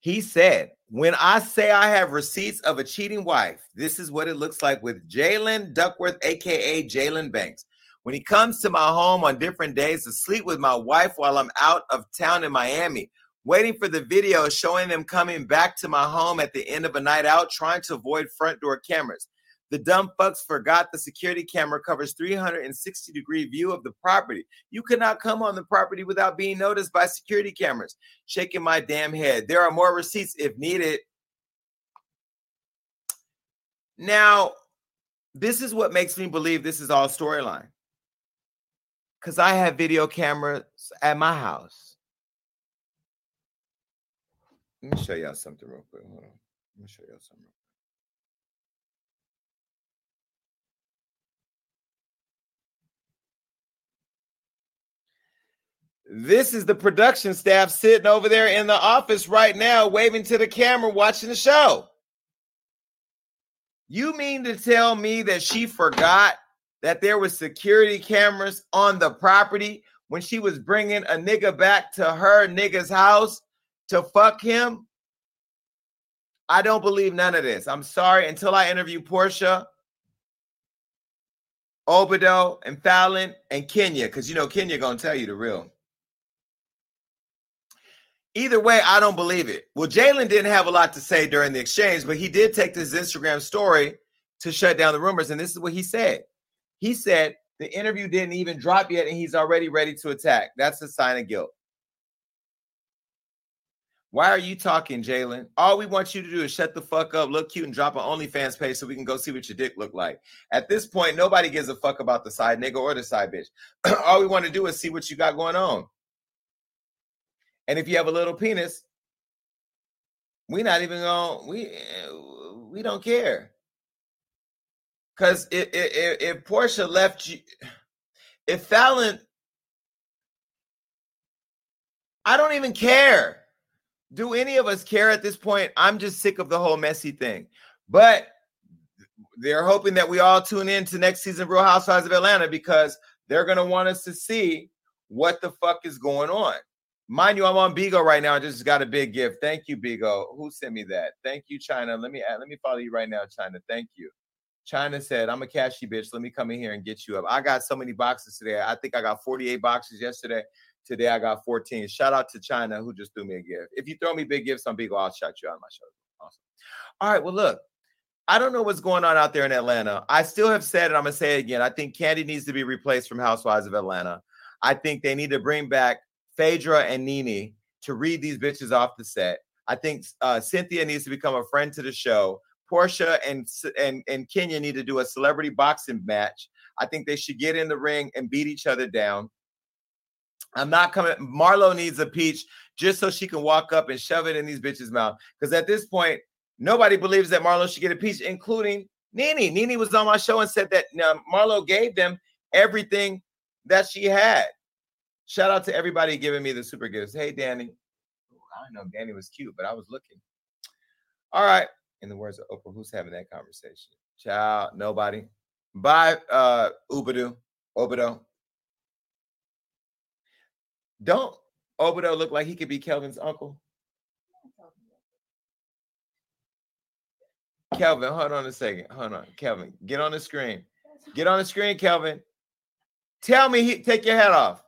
He said, When I say I have receipts of a cheating wife, this is what it looks like with Jalen Duckworth, aka Jalen Banks. When he comes to my home on different days to sleep with my wife while I'm out of town in Miami, waiting for the video showing them coming back to my home at the end of a night out, trying to avoid front door cameras. The dumb fucks forgot the security camera covers 360 degree view of the property. You cannot come on the property without being noticed by security cameras. Shaking my damn head. There are more receipts if needed. Now, this is what makes me believe this is all storyline. Because I have video cameras at my house. Let me show y'all something real quick. Hold on. Let me show y'all something. This is the production staff sitting over there in the office right now, waving to the camera, watching the show. You mean to tell me that she forgot that there was security cameras on the property when she was bringing a nigga back to her nigga's house to fuck him? I don't believe none of this. I'm sorry. Until I interview Porsha, Obido, and Falynn, and Kenya, because you know Kenya gonna tell you the real. Either way, I don't believe it. Well, Jalen didn't have a lot to say during the exchange, but he did take this Instagram story to shut down the rumors. And this is what he said. He said the interview didn't even drop yet, and he's already ready to attack. That's a sign of guilt. Why are you talking, Jalen? All we want you to do is shut the fuck up, look cute, and drop an OnlyFans page so we can go see what your dick look like. At this point, nobody gives a fuck about the side nigga or the side bitch. All we want to do is see what you got going on. And if you have a little penis, we're not even going we eh, we don't care. Cause if, if, if Porsha left you, if Falynn, I don't even care do any of us care at this point? I'm just sick of the whole messy thing. But they're hoping that we all tune in to next season Real Housewives of Atlanta because they're going to want us to see what the fuck is going on. Mind you, I'm on Bigo right now. I just got a big gift. Thank you, Bigo. Who sent me that? Thank you, China. Let me let me follow you right now, China. Thank you. China said, I'm a cashy bitch. Let me come in here and get you up. I got so many boxes today. I think I got 48 boxes yesterday. Today I got 14. Shout out to China who just threw me a gift. If you throw me big gifts on Bigo, I'll shout you out my show. Awesome. All right. Well, look, I don't know what's going on out there in Atlanta. I still have said it. I'm gonna say it again. I think Kandi needs to be replaced from Housewives of Atlanta. I think they need to bring back Phaedra and Nene to read these bitches off the set. I think uh, Cynthia needs to become a friend to the show. Porsha and and and Kenya need to do a celebrity boxing match. I think they should get in the ring and beat each other down. I'm not coming. Marlo needs a peach just so she can walk up and shove it in these bitches' mouth. Because at this point, nobody believes that Marlo should get a peach, including Nene. Nene was on my show and said that uh, Marlo gave them everything that she had. Shout out to everybody giving me the super gifts. Hey, Danny. I don't know Danny was cute, but I was looking. All right. In the words of Oprah, who's having that conversation? Ciao. Nobody. Bye, uh, Ubadu. Obado. Don't Obado look like he could be Kelvin's uncle? Kelvin, hold on a second. Hold on. Kelvin, get on the screen. Get on the screen, Kelvin. Tell me, he, take your hat off.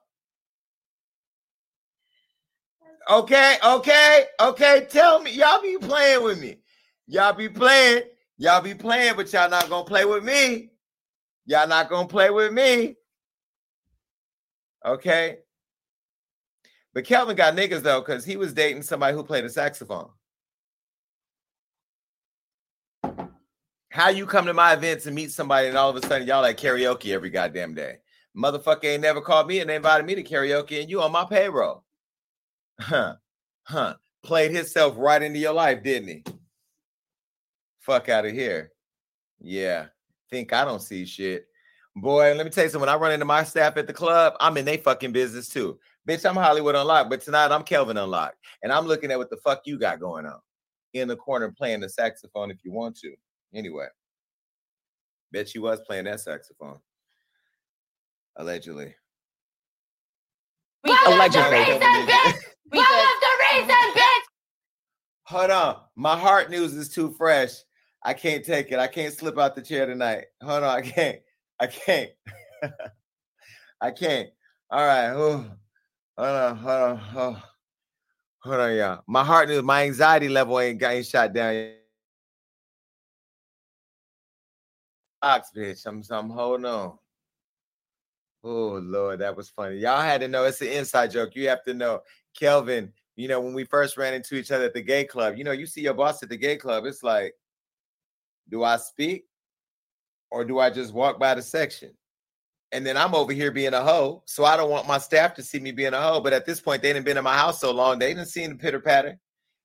Okay, okay, okay. Tell me, y'all be playing with me. Y'all be playing. Y'all be playing, but y'all not gonna play with me. Y'all not gonna play with me. Okay. But Kelvin got niggas though, because he was dating somebody who played a saxophone. How you come to my events and meet somebody and all of a sudden y'all like karaoke every goddamn day? Motherfucker ain't never called me and they invited me to karaoke and you on my payroll. Huh. Huh. Played himself right into your life, didn't he? Fuck out of here. Yeah. Think I don't see shit. Boy, let me tell you something. When I run into my staff at the club, I'm in they fucking business too. Bitch, I'm Hollywood Unlocked, but tonight I'm Kelvin Unlocked. And I'm looking at what the fuck you got going on in the corner playing the saxophone if you want to. Anyway, bet you was playing that saxophone. Allegedly. We allegedly. Hold on. My heart news is too fresh. I can't take it. I can't slip out the chair tonight. Hold on. I can't. I can't. I can't. All right. Ooh. Hold on, hold on, hold on, hold on, y'all. My heart, news, my anxiety level ain't got ain't shot down yet. Box, bitch. I'm, I'm holding on. Oh Lord, that was funny. Y'all had to know it's an inside joke. You have to know, Kelvin. You know when we first ran into each other at the gay club. You know, you see your boss at the gay club. It's like, do I speak, or do I just walk by the section? and then I'm over here being a hoe. So I don't want my staff to see me being a hoe. But at this point, they didn't been in my house so long, they didn't see the pitter patter.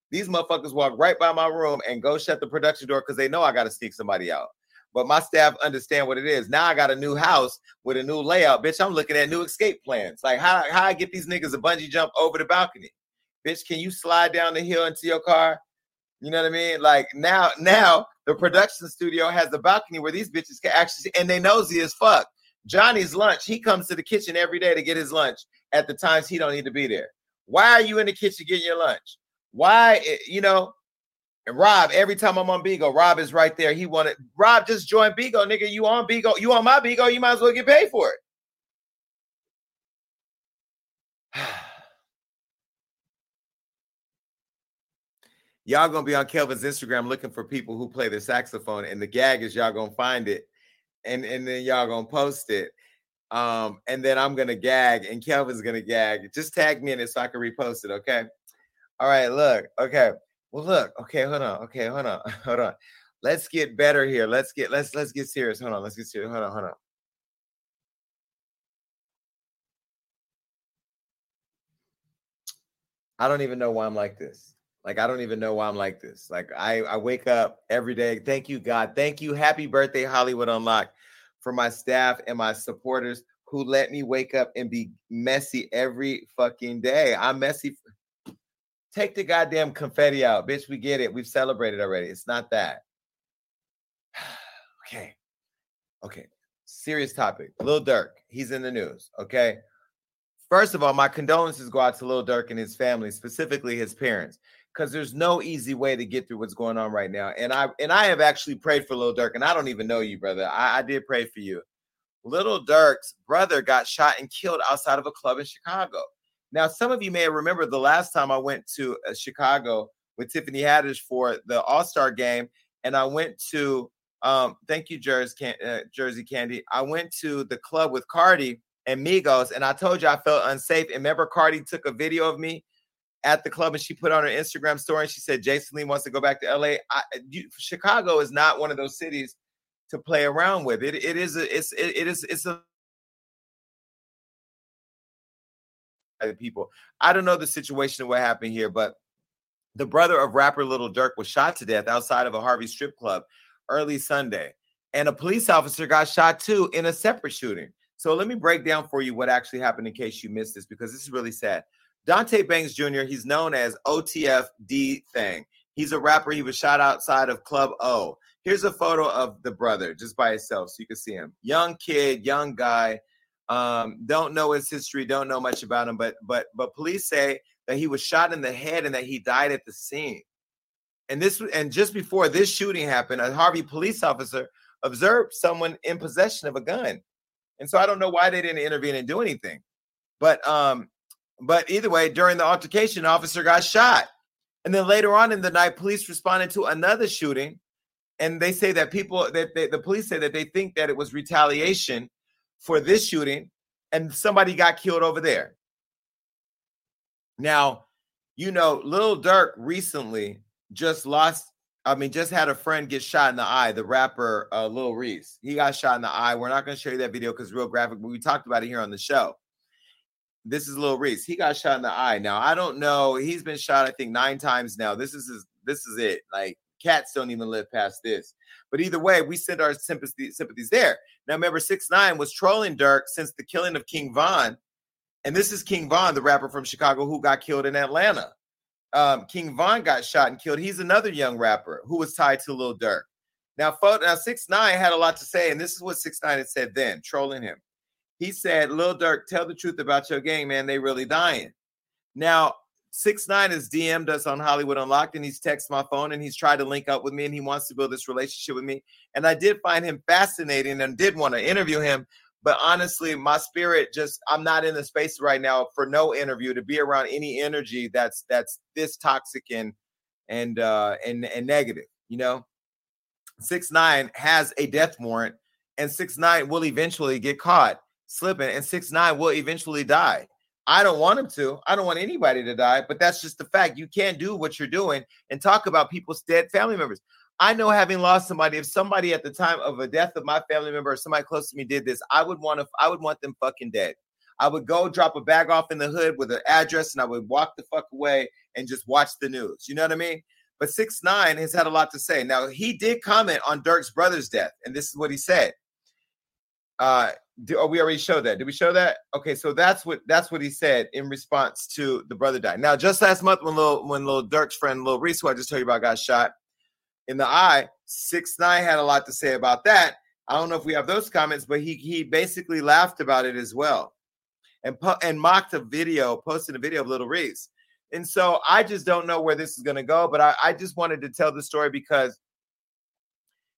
These motherfuckers walk right by my room and go shut the production door because they know I got to sneak somebody out. But my staff understand what it is. Now I got a new house with a new layout, bitch. I'm looking at new escape plans. Like how how I get these niggas a bungee jump over the balcony, bitch. Can you slide down the hill into your car? You know what I mean? Like now, now the production studio has a balcony where these bitches can actually, and they nosy as fuck. Johnny's lunch, he comes to the kitchen every day to get his lunch at the times he don't need to be there. Why are you in the kitchen getting your lunch? Why, eh, you know, and Rob, every time I'm on Bigo, Rob is right there. He wanted Rob just joined Bigo, nigga. You on Bigo, you on my Bigo, you might as well get paid for it. y'all gonna be on Kelvin's Instagram looking for people who play the saxophone, and the gag is y'all gonna find it, and and then y'all gonna post it. Um, and then I'm gonna gag, and Kelvin's gonna gag. Just tag me in it so I can repost it. Okay. All right. Look. Okay. Well, look. Okay. Hold on. Okay. Hold on. Hold on. Let's get better here. Let's get let's let's get serious. Hold on. Let's get serious. Hold on. Hold on. I don't even know why I'm like this. Like I don't even know why I'm like this. Like I I wake up every day. Thank you God. Thank you. Happy birthday Hollywood Unlocked for my staff and my supporters who let me wake up and be messy every fucking day. I'm messy. Take the goddamn confetti out, bitch. We get it. We've celebrated already. It's not that. okay. Okay. Serious topic. Lil Durk. He's in the news. Okay. First of all, my condolences go out to Lil Durk and his family, specifically his parents, because there's no easy way to get through what's going on right now. And I and I have actually prayed for Lil Durk, and I don't even know you, brother. I, I did pray for you. Little Durk's brother got shot and killed outside of a club in Chicago. Now, some of you may remember the last time I went to uh, Chicago with Tiffany Haddish for the All Star game, and I went to um, thank you, Jersey, Can- uh, Jersey Candy. I went to the club with Cardi and Migos, and I told you I felt unsafe. And remember, Cardi took a video of me at the club, and she put on her Instagram story, and she said Jason Lee wants to go back to LA. I, you, Chicago is not one of those cities to play around with. It it is a it's it, it is it's a people. I don't know the situation of what happened here, but the brother of rapper Little Durk was shot to death outside of a Harvey strip club early Sunday. And a police officer got shot too in a separate shooting. So let me break down for you what actually happened in case you missed this because this is really sad. Dontay Banks Jr., he's known as OTF D Thing. He's a rapper. He was shot outside of Club O. Here's a photo of the brother just by himself so you can see him. Young kid, young guy. Um, don't know his history, don't know much about him, but but but police say that he was shot in the head and that he died at the scene. And this and just before this shooting happened, a Harvey police officer observed someone in possession of a gun. And so I don't know why they didn't intervene and do anything. But um, but either way, during the altercation, officer got shot. And then later on in the night, police responded to another shooting. And they say that people that they, the police say that they think that it was retaliation for this shooting, and somebody got killed over there. Now, you know, Lil Durk recently just lost. I mean, just had a friend get shot in the eye. The rapper uh, Lil Reese, he got shot in the eye. We're not going to show you that video because real graphic, but we talked about it here on the show. This is Lil Reese. He got shot in the eye. Now I don't know. He's been shot, I think, nine times now. This is his, this is it. Like cats don't even live past this. But either way, we send our sympathy, sympathies there. Now remember, six nine was trolling Durk since the killing of King Von, and this is King Von, the rapper from Chicago who got killed in Atlanta. Um, King Von got shot and killed. He's another young rapper who was tied to Lil Durk. Now, now six nine had a lot to say, and this is what six nine had said then, trolling him. He said, "Lil Durk, tell the truth about your gang, man. They really dying." Now, six nine has DM'd us on Hollywood Unlocked, and he's texted my phone, and he's tried to link up with me, and he wants to build this relationship with me. And I did find him fascinating, and did want to interview him. But honestly, my spirit just I'm not in the space right now for no interview to be around any energy that's that's this toxic and and uh and and negative, you know. Six nine has a death warrant, and six nine will eventually get caught slipping, and six nine will eventually die. I don't want him to. I don't want anybody to die, but that's just the fact. You can't do what you're doing and talk about people's dead family members. I know having lost somebody, if somebody at the time of a death of my family member or somebody close to me did this, I would want to, I would want them fucking dead. I would go drop a bag off in the hood with an address and I would walk the fuck away and just watch the news. You know what I mean? But six nine has had a lot to say. Now he did comment on Durk's brother's death, and this is what he said. Uh, do, oh, we already showed that. Did we show that? Okay, so that's what that's what he said in response to the brother died. Now, just last month when little when little Durk's friend Lil Reese, who I just told you about, got shot in the eye, six nine had a lot to say about that. I don't know if we have those comments, but he he basically laughed about it as well, and and mocked a video, posted a video of Little Reese. And so I just don't know where this is going to go, but I, I just wanted to tell the story because,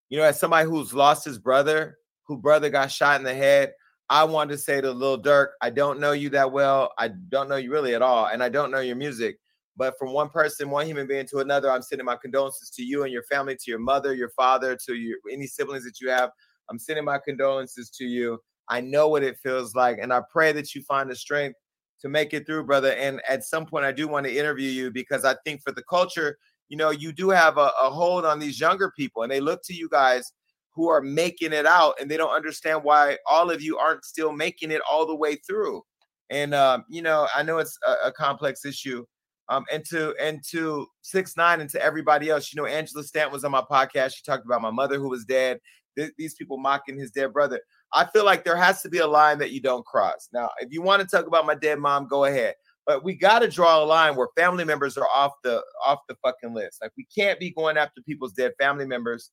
you know, as somebody who's lost his brother, who brother got shot in the head, I wanted to say to Lil Durk, I don't know you that well. I don't know you really at all, and I don't know your music. But from one person, one human being to another, I'm sending my condolences to you and your family, to your mother, your father, to your any siblings that you have. I'm sending my condolences to you. I know what it feels like, and I pray that you find the strength to make it through, brother. And at some point, I do want to interview you because I think for the culture, you know, you do have a, a hold on these younger people, and they look to you guys who are making it out, and they don't understand why all of you aren't still making it all the way through. And um, you know, I know it's a, a complex issue, um, and to and to six nine and to everybody else, you know, Angela Stanton was on my podcast. She talked about my mother who was dead. Th- these people mocking his dead brother. I feel like there has to be a line that you don't cross. Now, if you want to talk about my dead mom, go ahead. But we got to draw a line where family members are off the off the fucking list. Like we can't be going after people's dead family members.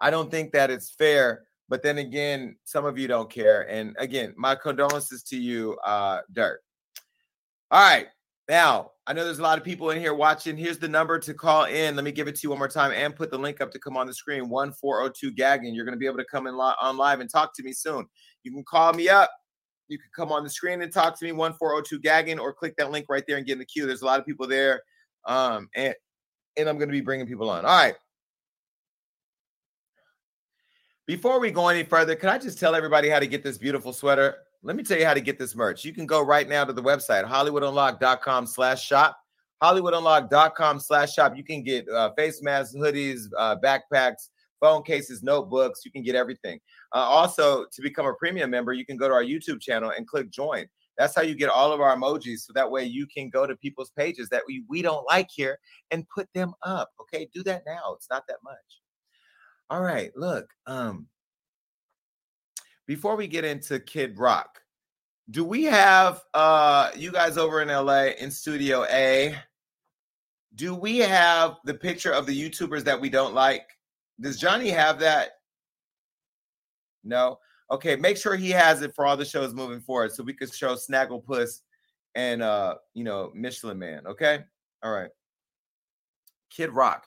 I don't think that it's fair. But then again, some of you don't care. And again, my condolences to you, uh, Dirt. All right. Now, I know there's a lot of people in here watching. Here's the number to call in. Let me give it to you one more time and put the link up to come on the screen 1402 Gagging. You're going to be able to come in li- on live and talk to me soon. You can call me up. You can come on the screen and talk to me 1402 Gagging or click that link right there and get in the queue. There's a lot of people there. Um, and, and I'm going to be bringing people on. All right. Before we go any further, can I just tell everybody how to get this beautiful sweater? Let me tell you how to get this merch. You can go right now to the website, hollywoodunlock.com slash shop. Hollywoodunlock.com slash shop. You can get uh, face masks, hoodies, uh, backpacks, phone cases, notebooks. You can get everything. Uh, also, to become a premium member, you can go to our YouTube channel and click join. That's how you get all of our emojis. So that way you can go to people's pages that we, we don't like here and put them up. Okay, do that now. It's not that much. All right, look. Um, before we get into Kid Rock, do we have uh you guys over in LA in Studio A? Do we have the picture of the YouTubers that we don't like? Does Johnny have that? No. Okay, make sure he has it for all the shows moving forward so we could show Snagglepuss and uh you know Michelin Man. Okay. All right. Kid Rock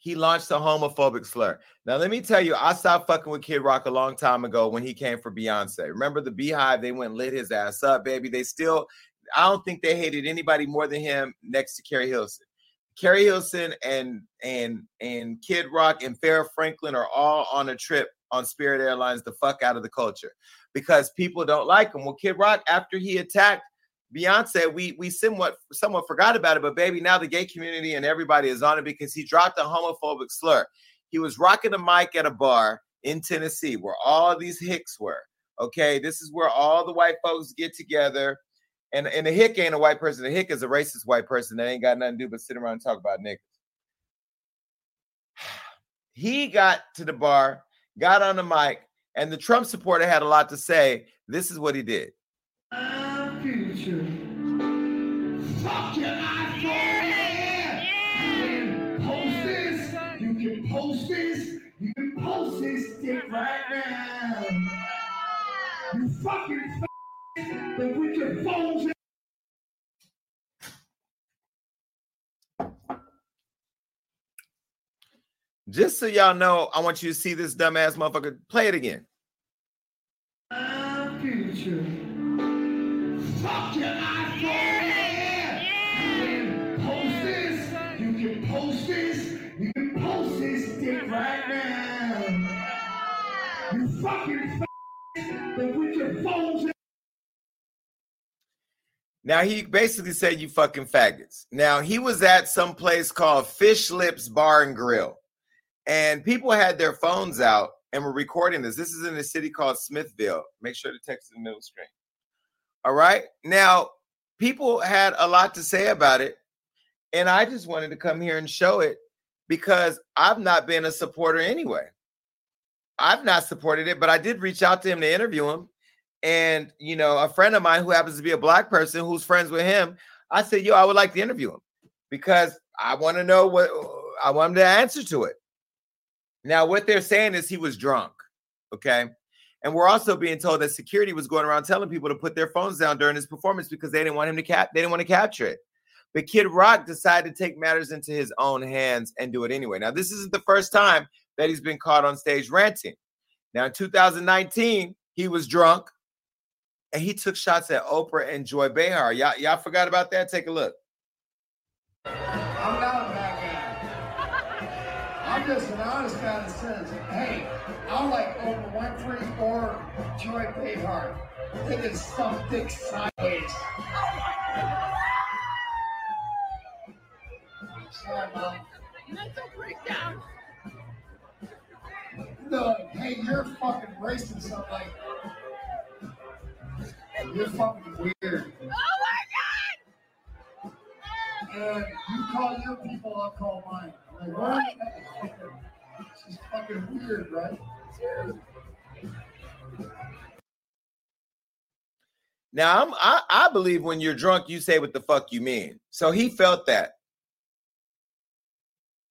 he launched a homophobic slur. Now, let me tell you, I stopped fucking with Kid Rock a long time ago when he came for Beyonce. Remember the Beehive? They went lit his ass up, baby. They still, I don't think they hated anybody more than him next to Keri Hilson. Keri Hilson and and and Kid Rock and Farrah Franklin are all on a trip on Spirit Airlines the fuck out of the culture because people don't like him. Well, Kid Rock, after he attacked Beyonce, we we somewhat somewhat forgot about it, but baby, now the gay community and everybody is on it because he dropped a homophobic slur. He was rocking a mic at a bar in Tennessee where all these hicks were. Okay, this is where all the white folks get together. And, and a hick ain't a white person. A hick is a racist white person that ain't got nothing to do but sit around and talk about niggas. He got to the bar, got on the mic, and the Trump supporter had a lot to say. This is what he did fucking. Just so y'all know, I want you to see this dumbass motherfucker. Play it again. Now he basically said you fucking faggots. Now he was at some place called Fish Lips Bar and Grill, and people had their phones out and were recording this. This is in a city called Smithville. Make sure to text in the middle screen. All right. Now people had a lot to say about it, and I just wanted to come here and show it because I've not been a supporter anyway. I've not supported it, but I did reach out to him to interview him. And you know, a friend of mine who happens to be a black person who's friends with him, I said, "Yo, I would like to interview him because I want to know what I want him to answer to it." Now, what they're saying is he was drunk, okay, and we're also being told that security was going around telling people to put their phones down during his performance because they didn't want him to cap, they didn't want to capture it. But Kid Rock decided to take matters into his own hands and do it anyway. Now, this isn't the first time that he's been caught on stage ranting. Now, in 2019, he was drunk and he took shots at Oprah and Joy Behar. Y'all, y'all forgot about that? Take a look. I'm not a bad guy. I'm just an honest guy that says, hey, I like Oprah Winfrey or Joy Behar. I think it's dick sideways. Sorry, Mom. Mental breakdown. No, hey, you're fucking racist. I'm like, you're fucking weird. Oh my god! And you call your people, I'll call mine. I'm like, what? She's fucking weird, right? Now I'm I, I believe when you're drunk, you say what the fuck you mean. So he felt that.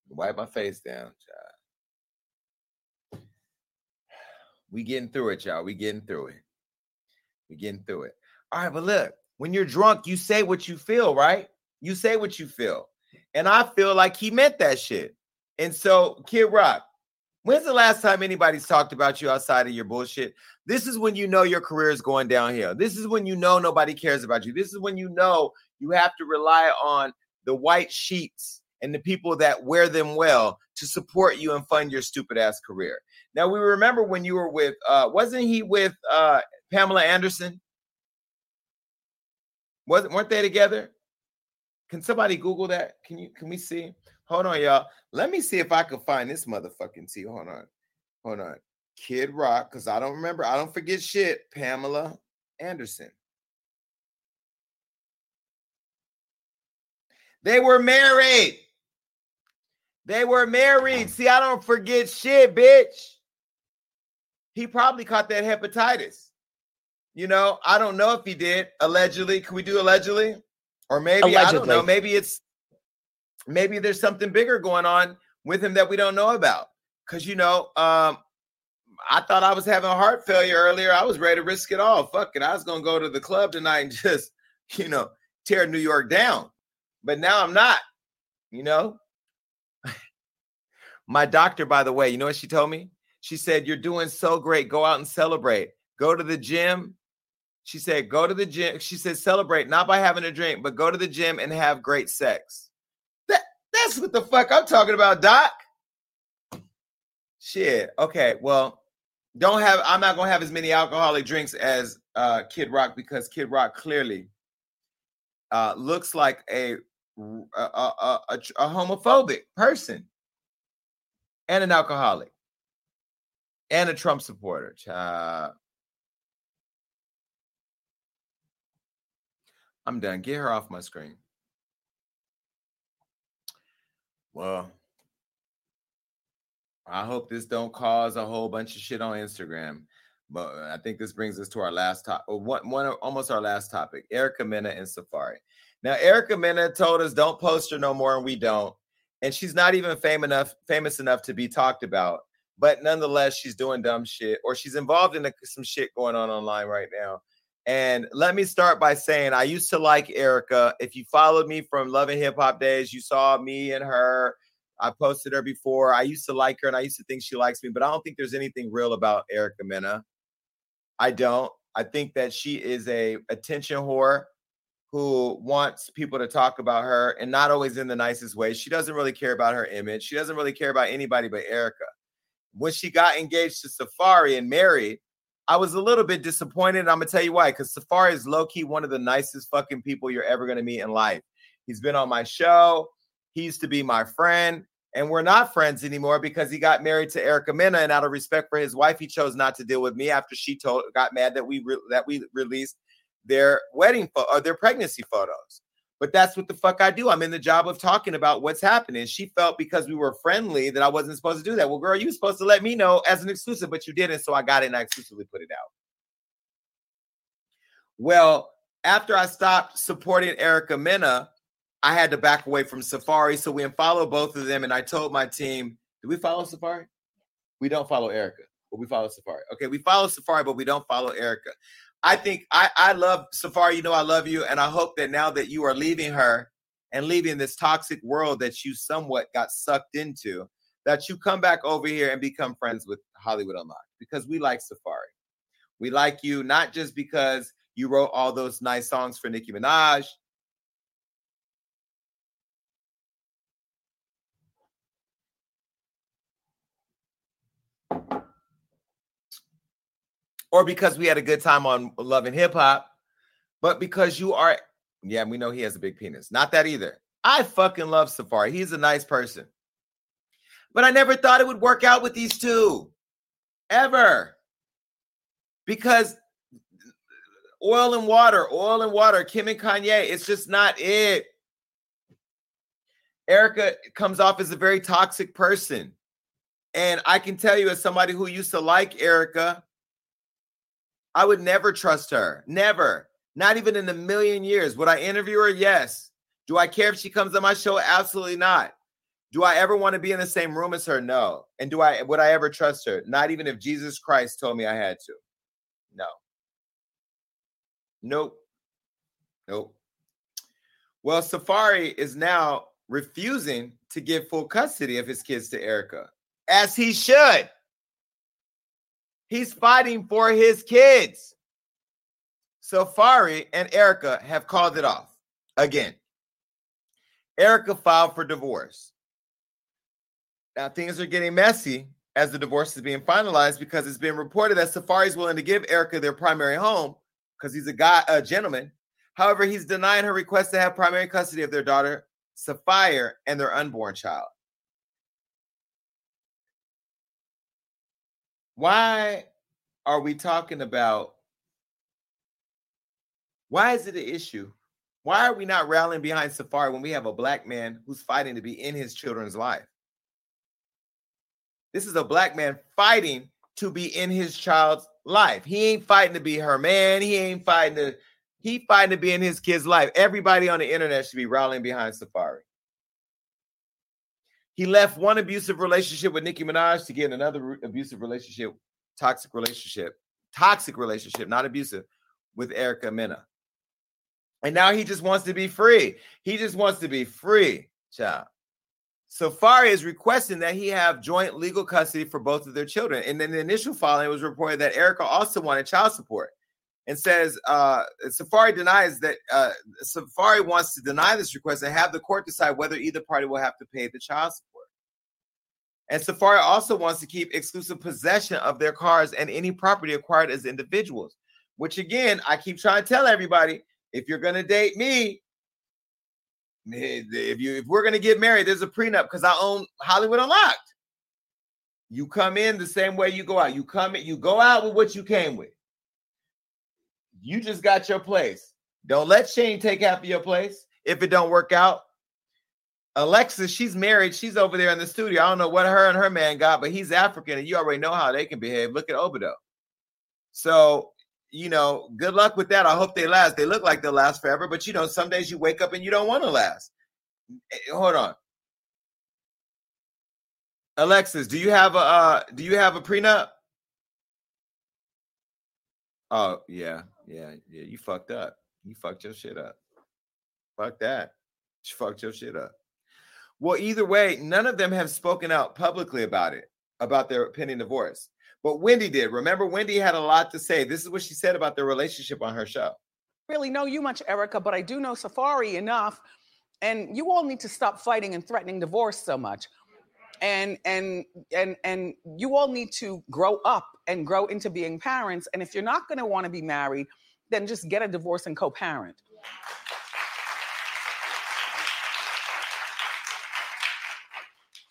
Wipe my face down, child. We getting through it, y'all. We getting through it. We getting through it. All right, but look, when you're drunk, you say what you feel, right? You say what you feel. And I feel like he meant that shit. And so, Kid Rock, when's the last time anybody's talked about you outside of your bullshit? This is when you know your career is going downhill. This is when you know nobody cares about you. This is when you know you have to rely on the white sheets and the people that wear them well to support you and fund your stupid ass career. Now we remember when you were with uh wasn't he with uh Pamela Anderson? Wasn't weren't they together? Can somebody Google that? Can you can we see? Hold on, y'all. Let me see if I can find this motherfucking T. Hold on. Hold on. Kid Rock, because I don't remember. I don't forget shit. Pamela Anderson. They were married. They were married. See, I don't forget shit, bitch. He probably caught that hepatitis. You know, I don't know if he did. Allegedly. Can we do allegedly? Or maybe I don't know. Maybe it's maybe there's something bigger going on with him that we don't know about. Cause you know, um, I thought I was having heart failure earlier. I was ready to risk it all. Fuck it. I was gonna go to the club tonight and just, you know, tear New York down. But now I'm not, you know. My doctor, by the way, you know what she told me? She said, You're doing so great. Go out and celebrate. Go to the gym. She said, Go to the gym. She said, Celebrate, not by having a drink, but go to the gym and have great sex. That, that's what the fuck I'm talking about, Doc. Shit. Okay. Well, don't have, I'm not going to have as many alcoholic drinks as uh, Kid Rock because Kid Rock clearly uh, looks like a, a, a, a, a homophobic person and an alcoholic and a Trump supporter. Child. Uh I'm done. Get her off my screen. Well, I hope this don't cause a whole bunch of shit on Instagram. But uh, I think this brings us to our last top, uh, one, one, almost our last topic: Erica Mena and Safaree. Now, Erica Mena told us don't post her no more, and we don't. And she's not even famous enough, famous enough to be talked about. But nonetheless, she's doing dumb shit, or she's involved in a, some shit going on online right now. And let me start by saying I used to like Erica. If you followed me from Love and Hip Hop days, you saw me and her. I posted her before. I used to like her and I used to think she likes me, but I don't think there's anything real about Erica Mena. I don't. I think that she is a attention whore who wants people to talk about her and not always in the nicest way. She doesn't really care about her image. She doesn't really care about anybody but Erica. When she got engaged to Safaree and married, I was a little bit disappointed. I'm gonna tell you why, because Safaree is low-key one of the nicest fucking people you're ever gonna meet in life. He's been on my show, he used to be my friend, and we're not friends anymore because he got married to Erica Mena, and out of respect for his wife, he chose not to deal with me after she told got mad that we re- that we released their wedding pho- or their pregnancy photos. But that's what the fuck I do. I'm in the job of talking about what's happening. She felt because we were friendly that I wasn't supposed to do that. Well, girl, you were supposed to let me know as an exclusive, but you didn't. So I got it and I exclusively put it out. Well, after I stopped supporting Erica Mena, I had to back away from Safaree. So we unfollowed both of them. And I told my team, do we follow Safaree? We don't follow Erica, but we follow Safaree. Okay, we follow Safaree, but we don't follow Erica. I think I, I love Safaree. You know, I love you. And I hope that now that you are leaving her and leaving this toxic world that you somewhat got sucked into, that you come back over here and become friends with Hollywood Unlocked because we like Safaree. We like you not just because you wrote all those nice songs for Nicki Minaj. Or because we had a good time on Love and Hip Hop, but because you are, yeah, we know he has a big penis. Not that either. I fucking love Safaree. He's a nice person. But I never thought it would work out with these two ever because oil and water, oil and water, Kim and Kanye, it's just not it. Erica comes off as a very toxic person. And I can tell you, as somebody who used to like Erica, I would never trust her. Never. Not even in a million years. Would I interview her? Yes. Do I care if she comes on my show? Absolutely not. Do I ever want to be in the same room as her? No. And do I would I ever trust her? Not even if Jesus Christ told me I had to. No. Nope. Nope. Well, Safaree is now refusing to give full custody of his kids to Erica, as he should. He's fighting for his kids. Safaree and Erica have called it off again. Erica filed for divorce. Now things are getting messy as the divorce is being finalized because it's been reported that Safaree is willing to give Erica their primary home because he's a guy, a gentleman. However, he's denying her request to have primary custody of their daughter, Safire, and their unborn child. Why are we talking about? Why is it an issue? Why are we not rallying behind Safaree when we have a black man who's fighting to be in his children's life? This is a black man fighting to be in his child's life. He ain't fighting to be her man. He ain't fighting to he fighting to be in his kid's life. Everybody on the internet should be rallying behind Safaree. He left one abusive relationship with Nicki Minaj to get another abusive relationship, toxic relationship, toxic relationship, not abusive, with Erica Mena. And now he just wants to be free. He just wants to be free, child. Safaree is requesting that he have joint legal custody for both of their children. And in the initial filing, it was reported that Erica also wanted child support and says uh, Safaree denies that uh, Safaree wants to deny this request and have the court decide whether either party will have to pay the child support. And Safaree also wants to keep exclusive possession of their cars and any property acquired as individuals, which again, I keep trying to tell everybody if you're going to date me, eh, if you if we're gonna get married, there's a prenup because I own Hollywood Unlocked. You come in the same way you go out. You come in, you go out with what you came with. You just got your place. Don't let Shane take half of your place if it don't work out. Alexis, she's married. She's over there in the studio. I don't know what her and her man got, but he's African, and you already know how they can behave. Look at Obodo. So, you know, good luck with that. I hope they last. They look like they'll last forever, but you know, some days you wake up and you don't want to last. Eh, Hold on. Alexis, do you have a uh do you have a prenup? Oh, yeah. Yeah, yeah, you fucked up. You fucked your shit up. Fuck that. You fucked your shit up. Well, either way, none of them have spoken out publicly about it, about their pending divorce. But Wendy did. Remember, Wendy had a lot to say. This is what she said about their relationship on her show. really know you much, Erica, but I do know Safaree enough. And you all need to stop fighting and threatening divorce so much. And and and and you all need to grow up and grow into being parents. And if you're not to want to be married, then just get a divorce and co-parent.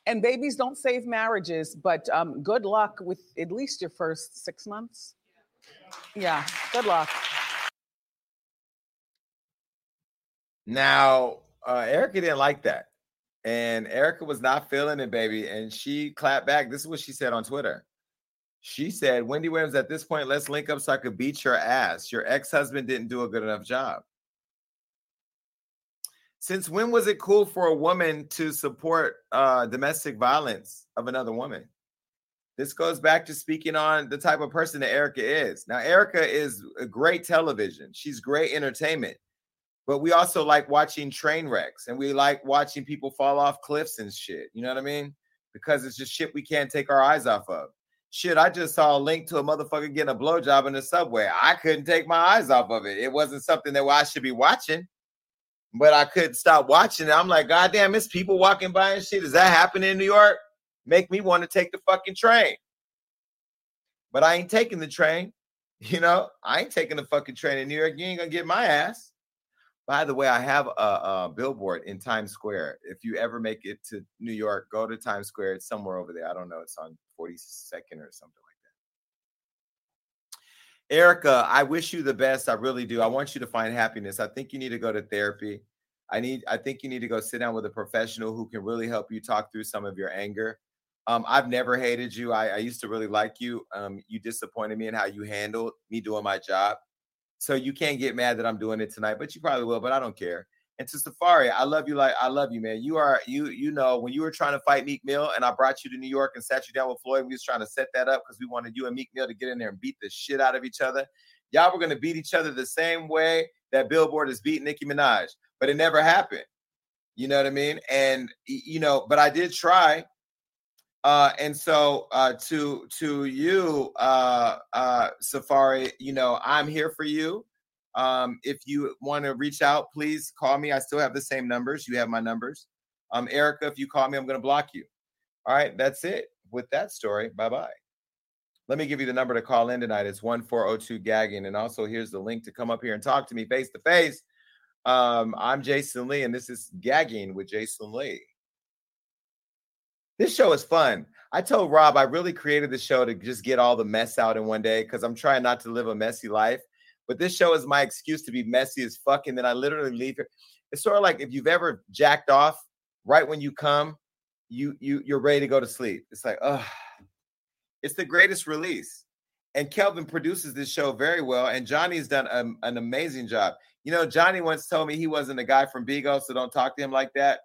And babies don't save marriages, but um, good luck with at least your first six months. Yeah, good luck. Now, uh, Erica didn't like that. And Erica was not feeling it, baby. And she clapped back. This is what she said on Twitter. She said, Wendy Williams, at this point, let's link up so I could beat your ass. Your ex husband didn't do a good enough job. Since when was it cool for a woman to support uh, domestic violence of another woman? This goes back to speaking on the type of person that Erica is. Now, Erica is a great television, she's great entertainment, but we also like watching train wrecks and we like watching people fall off cliffs and shit. You know what I mean? Because it's just shit we can't take our eyes off of. Shit, I just saw a link to a motherfucker getting a blowjob in the subway. I couldn't take my eyes off of it. It wasn't something that I should be watching, but I couldn't stop watching it. I'm like, God damn, it's people walking by and shit. Is that happening in New York? Make me want to take the fucking train. But I ain't taking the train You know, I ain't taking the fucking train in New York. You ain't gonna get my ass. By the way, I have a, a billboard in Times Square. If you ever make it to New York, go to Times Square. It's somewhere over there. I don't know. It's on 42nd or something. Erica, I wish you the best. I really do. I want you to find happiness. I think you need to go to therapy. I need. I think you need to go sit down with a professional who can really help you talk through some of your anger. Um, I've never hated you. I, I used to really like you. Um, you disappointed me in how you handled me doing my job. So you can't get mad that I'm doing it tonight, but you probably will, but I don't care. And to Safaree, I love you like I love you, man. You are you you know when you were trying to fight Meek Mill and I brought you to New York and sat you down with Floyd, we was trying to set that up because we wanted you and Meek Mill to get in there and beat the shit out of each other. Y'all were gonna beat each other the same way that Billboard is beating Nicki Minaj, but it never happened. You know what I mean? And you know, but I did try uh, and so uh, to to you, uh, uh, Safaree, you know, I'm here for you. Um, if you want to reach out, please call me. I still have the same numbers. You have my numbers. Um, Erica, if you call me, I'm going to block you. All right, that's it with that story. Bye bye. Let me give you the number to call in tonight. It's 1402 gagging. And also, here's the link to come up here and talk to me face to face. Um, I'm Jason Lee, and this is Gagging with Jason Lee. This show is fun. I told Rob I really created the show to just get all the mess out in one day because I'm trying not to live a messy life. But this show is my excuse to be messy as fuck. And then I literally leave here. It's sort of like if you've ever jacked off right when you come, you you you're ready to go to sleep. It's like, oh, it's the greatest release. And Kelvin produces this show very well. And Johnny's done a, an amazing job. You know, Johnny once told me he wasn't a guy from Bigo, so don't talk to him like that.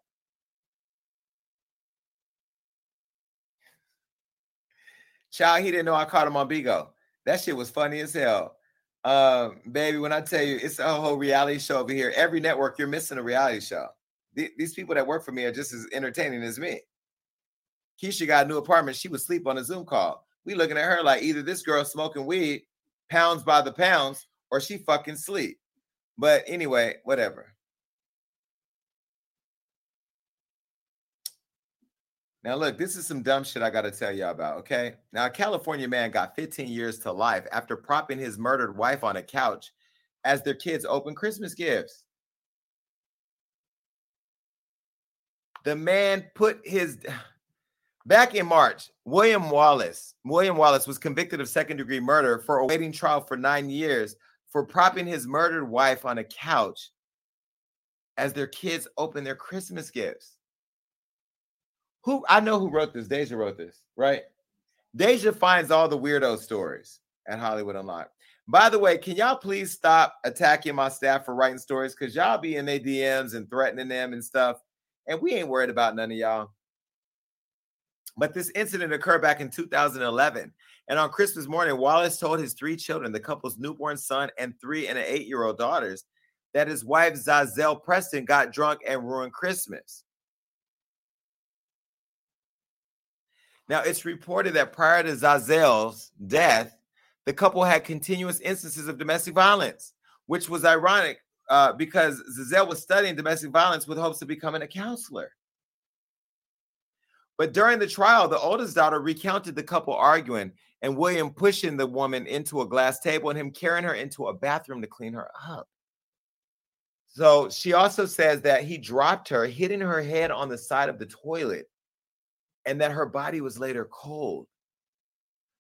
Child, he didn't know I caught him on Bigo. That shit was funny as hell. Um, baby, when I tell you it's a whole reality show over here, every network you're missing a reality show. Th- these people that work for me are just as entertaining as me. Keisha got a new apartment. She would sleep on a Zoom call. We looking at her like either this girl smoking weed, pounds by the pounds, or she fucking sleep. But anyway, whatever. Now, look, this is some dumb shit I got to tell y'all about, okay? Now, a California man got 15 years to life after propping his murdered wife on a couch as their kids open Christmas gifts. The man put his. Back in March, William Wallace, William Wallace was convicted of second degree murder for awaiting trial for nine years for propping his murdered wife on a couch as their kids open their Christmas gifts. Who I know who wrote this. Deja wrote this, right? Deja finds all the weirdo stories at Hollywood Unlocked. By the way, can y'all please stop attacking my staff for writing stories? Because y'all be in their DMs and threatening them and stuff. And we ain't worried about none of y'all. But this incident occurred back in 2011. And on Christmas morning, Wallace told his three children, the couple's newborn son and three and an eight year old daughters, that his wife, Zazelle Preston, got drunk and ruined Christmas. Now, it's reported that prior to Zazelle's death, the couple had continuous instances of domestic violence, which was ironic uh, because Zazelle was studying domestic violence with hopes of becoming a counselor. But during the trial, the oldest daughter recounted the couple arguing and William pushing the woman into a glass table and him carrying her into a bathroom to clean her up. So she also says that he dropped her, hitting her head on the side of the toilet and that her body was later cold.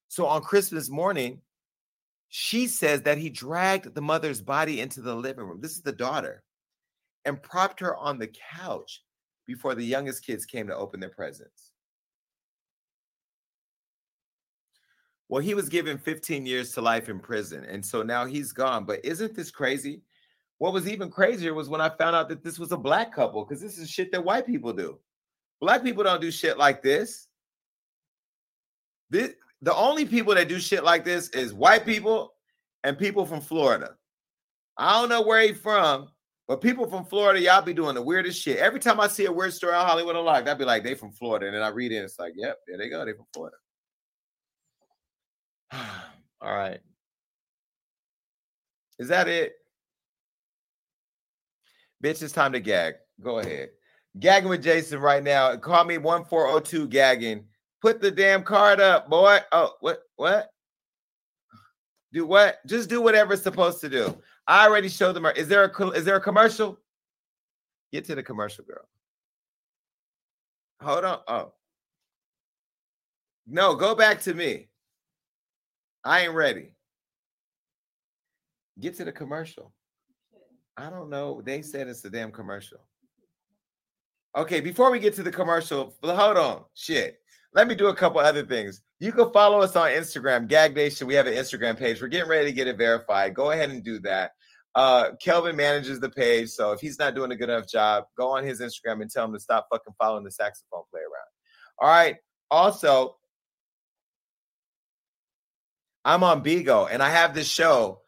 So on Christmas morning, she says that he dragged the mother's body into the living room. This is the daughter, and propped her on the couch before the youngest kids came to open their presents. Well, he was given 15 years to life in prison, and so now he's gone. But isn't this crazy? What was even crazier was when I found out that this was a black couple, because this is shit that white people do. Black people don't do shit like this. This the only people that do shit like this is white people and people from Florida. I don't know where he from, but people from Florida, y'all be doing the weirdest shit. Every time I see a weird story on Hollywood Unlocked, I'd be like, they from Florida. And then I read it, and it's like, yep, there they go, they from Florida. All right. Is that it? Bitch, it's time to gag. Go ahead. Gagging with Jason right now. Call me 1402 gagging. Put the damn card up, boy. Oh, what? What? Do what? Just do whatever it's supposed to do. I already showed them. Is there a is there a commercial? Get to the commercial, girl. Hold on. Oh. No, go back to me. I ain't ready. Get to the commercial. I don't know. They said it's a damn commercial. Okay, before we get to the commercial, hold on. Shit. Let me do a couple other things. You can follow us on Instagram, Gag Nation. We have an Instagram page. We're getting ready to get it verified. Go ahead and do that. Uh, Kelvin manages the page, so if he's not doing a good enough job, go on his Instagram and tell him to stop fucking following the saxophone player around. All right. Also, I'm on Bigo and I have this show.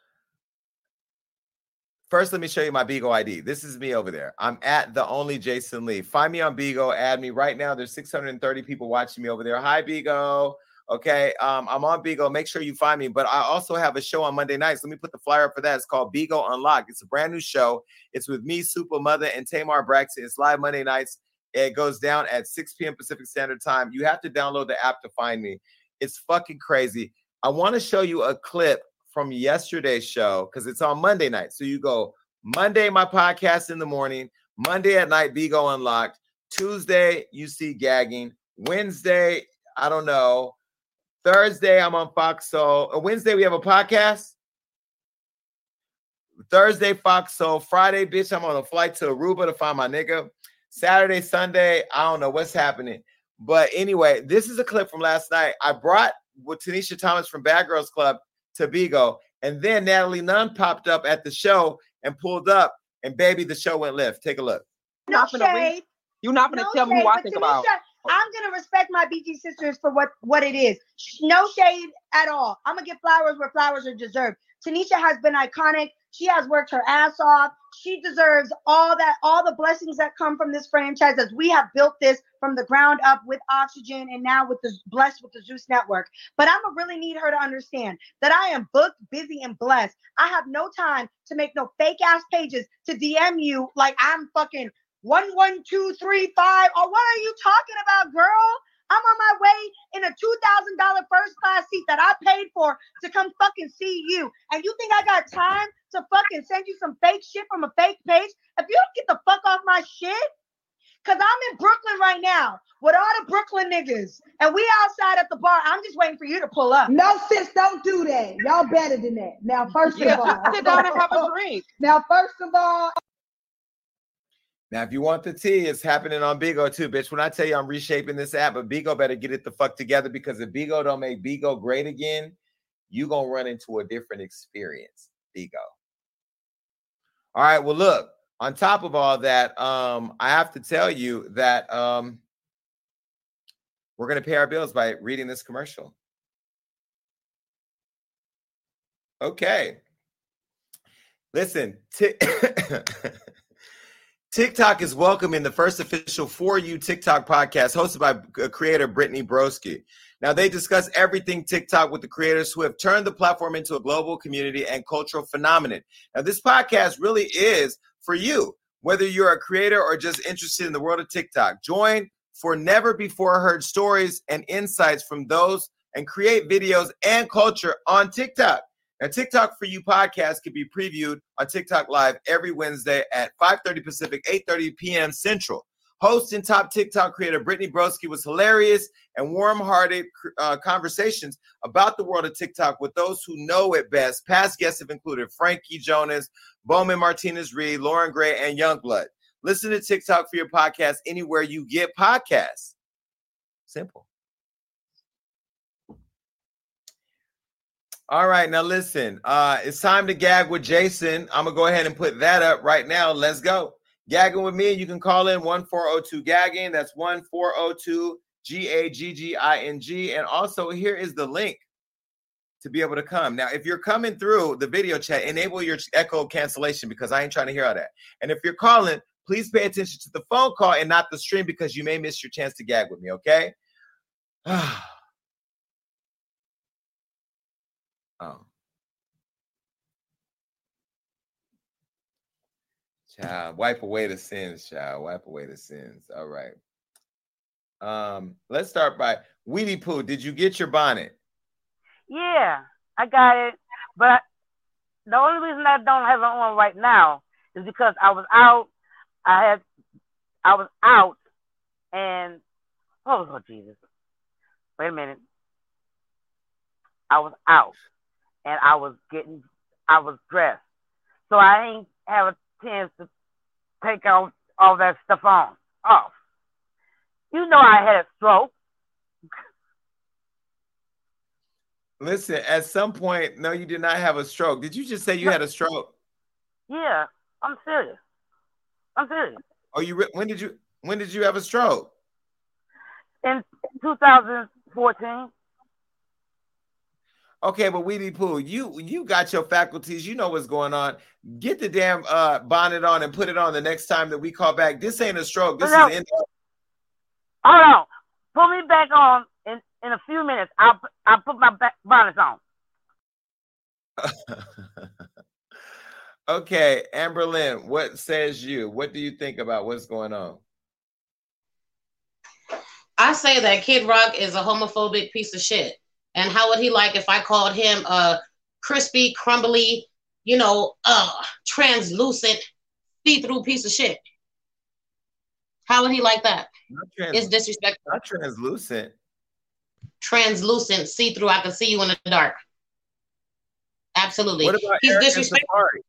First, let me show you my Bigo ID. This is me over there. I'm at the only Jason Lee. Find me on Bigo, add me right now. There's 630 people watching me over there. Hi, Bigo. Okay. Um, I'm on Bigo. Make sure you find me. But I also have a show on Monday nights. Let me put the flyer up for that. It's called Bigo Unlocked. It's a brand new show. It's with me, Super Mother, and Tamar Braxton. It's live Monday nights. It goes down at 6 p.m. Pacific Standard Time. You have to download the app to find me. It's fucking crazy. I want to show you a clip from yesterday's show because it's on Monday night. So you go Monday, my podcast in the morning, Monday at night, Bigo Unlocked. Tuesday, you see gagging. Wednesday, I don't know. Thursday, I'm on Fox Soul. Uh, Wednesday, we have a podcast. Thursday, Fox Soul. Friday, bitch, I'm on a flight to Aruba to find my nigga. Saturday, Sunday, I don't know what's happening. But anyway, this is a clip from last night. I brought with Tanisha Thomas from Bad Girls Club to Bigo, and then Natalie Nunn popped up at the show and pulled up, and baby, the show went left. Take a look. No not gonna shade. You're not gonna No tell me shade, who I but think Tanisha, about. I'm gonna respect my BG sisters for what what it is. No shade at all. I'm gonna give flowers where flowers are deserved. Tanisha has been iconic. She has worked her ass off. She deserves all that, all the blessings that come from this franchise as we have built this from the ground up with Oxygen and now with the blessed with the Zeus Network. But I'm gonna really need her to understand that I am booked, busy, and blessed. I have no time to make no fake ass pages to DM you like I'm fucking one one two three five. Or what are you talking about, girl? I'm on my way in a two thousand dollar first class seat that I paid for to come fucking see you. And you think I got time to fucking send you some fake shit from a fake page? If you don't get the fuck off my shit, cause I'm in Brooklyn right now with all the Brooklyn niggas, and we outside at the bar. I'm just waiting for you to pull up. No, sis, don't do that. Y'all better than that. Now, first Yeah, of all, sit down and have a drink. Now, first of all, Now, if you want the tea, it's happening on Bigo too, bitch. When I tell you I'm reshaping this app, but Bigo better get it the fuck together because if Bigo don't make Bigo great again, you gonna run into a different experience. Bigo. All right. Well, look. On top of all that, um, I have to tell you that um, we're gonna pay our bills by reading this commercial. Okay. Listen, Ti- TikTok is welcoming the first official For You TikTok podcast hosted by uh, creator Brittany Broski. Now, they discuss everything TikTok with the creators who have turned the platform into a global community and cultural phenomenon. Now, this podcast really is for you, whether you're a creator or just interested in the world of TikTok. Join for never before heard stories and insights from those and create videos and culture on TikTok. Now, TikTok for You podcast can be previewed on TikTok Live every Wednesday at 5:30 Pacific, 8:30 p.m. Central. Host and top TikTok creator Brittany Broski was hilarious and warm-hearted uh, conversations about the world of TikTok with those who know it best. Past guests have included Frankie Jonas, Bowman Martinez Reed, Lauren Gray, and Youngblood. Listen to TikTok for your podcast anywhere you get podcasts. Simple. All right, now listen. Uh, it's time to gag with Jason. I'm gonna go ahead and put that up right now. Let's go. Gagging with me, you can call in 1402 gagging. That's 1402 G A G G I N G. And also, here is the link to be able to come. Now, if you're coming through the video chat, enable your echo cancellation because I ain't trying to hear all that. And if you're calling, please pay attention to the phone call and not the stream because you may miss your chance to gag with me, okay? oh. Child, wipe away the sins, child. Wipe away the sins. All right. Um, let's start by Weedy Poo. Did you get your bonnet? Yeah, I got it. But the only reason I don't have it on right now is because I was out. I had, I was out, and oh Jesus, wait a minute. I was out, and I was getting, I was dressed, so I ain't have a chance to take out all that stuff on off. You know I had a stroke. Listen, at some point, no, you did not have a stroke. Did you just say you had a stroke? Yeah, I'm serious. I'm serious. Oh, you re- when did you when did you have a stroke? In 2014. Okay, but Weedy Pooh, you you got your faculties. You know what's going on. Get the damn uh, bonnet on and put it on the next time that we call back. This ain't a stroke. This No. is in- Hold on. Put me back on in, in a few minutes. I'll I'll put my back bonnet on. okay, Amber Lynn, what says you? What do you think about what's going on? I say that Kid Rock is a homophobic piece of shit. And how would he like if I called him a crispy, crumbly, you know, uh, translucent, see-through piece of shit? How would he like that? Trans- It's disrespectful. Not translucent. Translucent, see-through. I can see you in the dark. Absolutely. What about He's disrespectful. Safaree?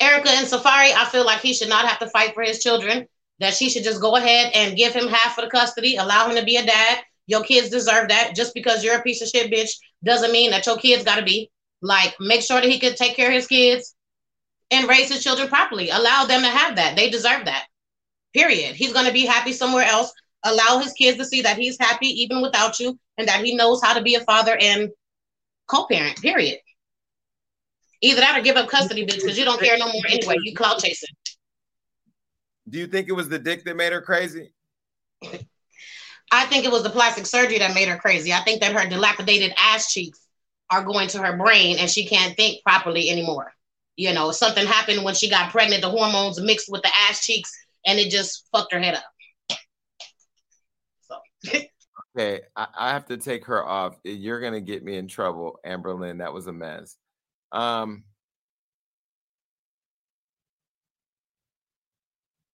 Erica and Safaree, I feel like he should not have to fight for his children. That she should just go ahead and give him half of the custody, allow him to be a dad. Your kids deserve that. Just because you're a piece of shit bitch doesn't mean that your kids got to be. Like, make sure that he could take care of his kids and raise his children properly. Allow them to have that. They deserve that. Period. He's to be happy somewhere else. Allow his kids to see that he's happy even without you and that he knows how to be a father and co parent. Period. Either that or give up custody, bitch, because you don't care no more anyway. You clout chasing. Do you think it was the dick that made her crazy? I think it was the plastic surgery that made her crazy. I think that her dilapidated ass cheeks are going to her brain and she can't think properly anymore. You know, something happened when she got pregnant, the hormones mixed with the ass cheeks, and it just fucked her head up. Okay, I, have to take her off. You're gonna get me in trouble, Amber Lynn. That was a mess. Um,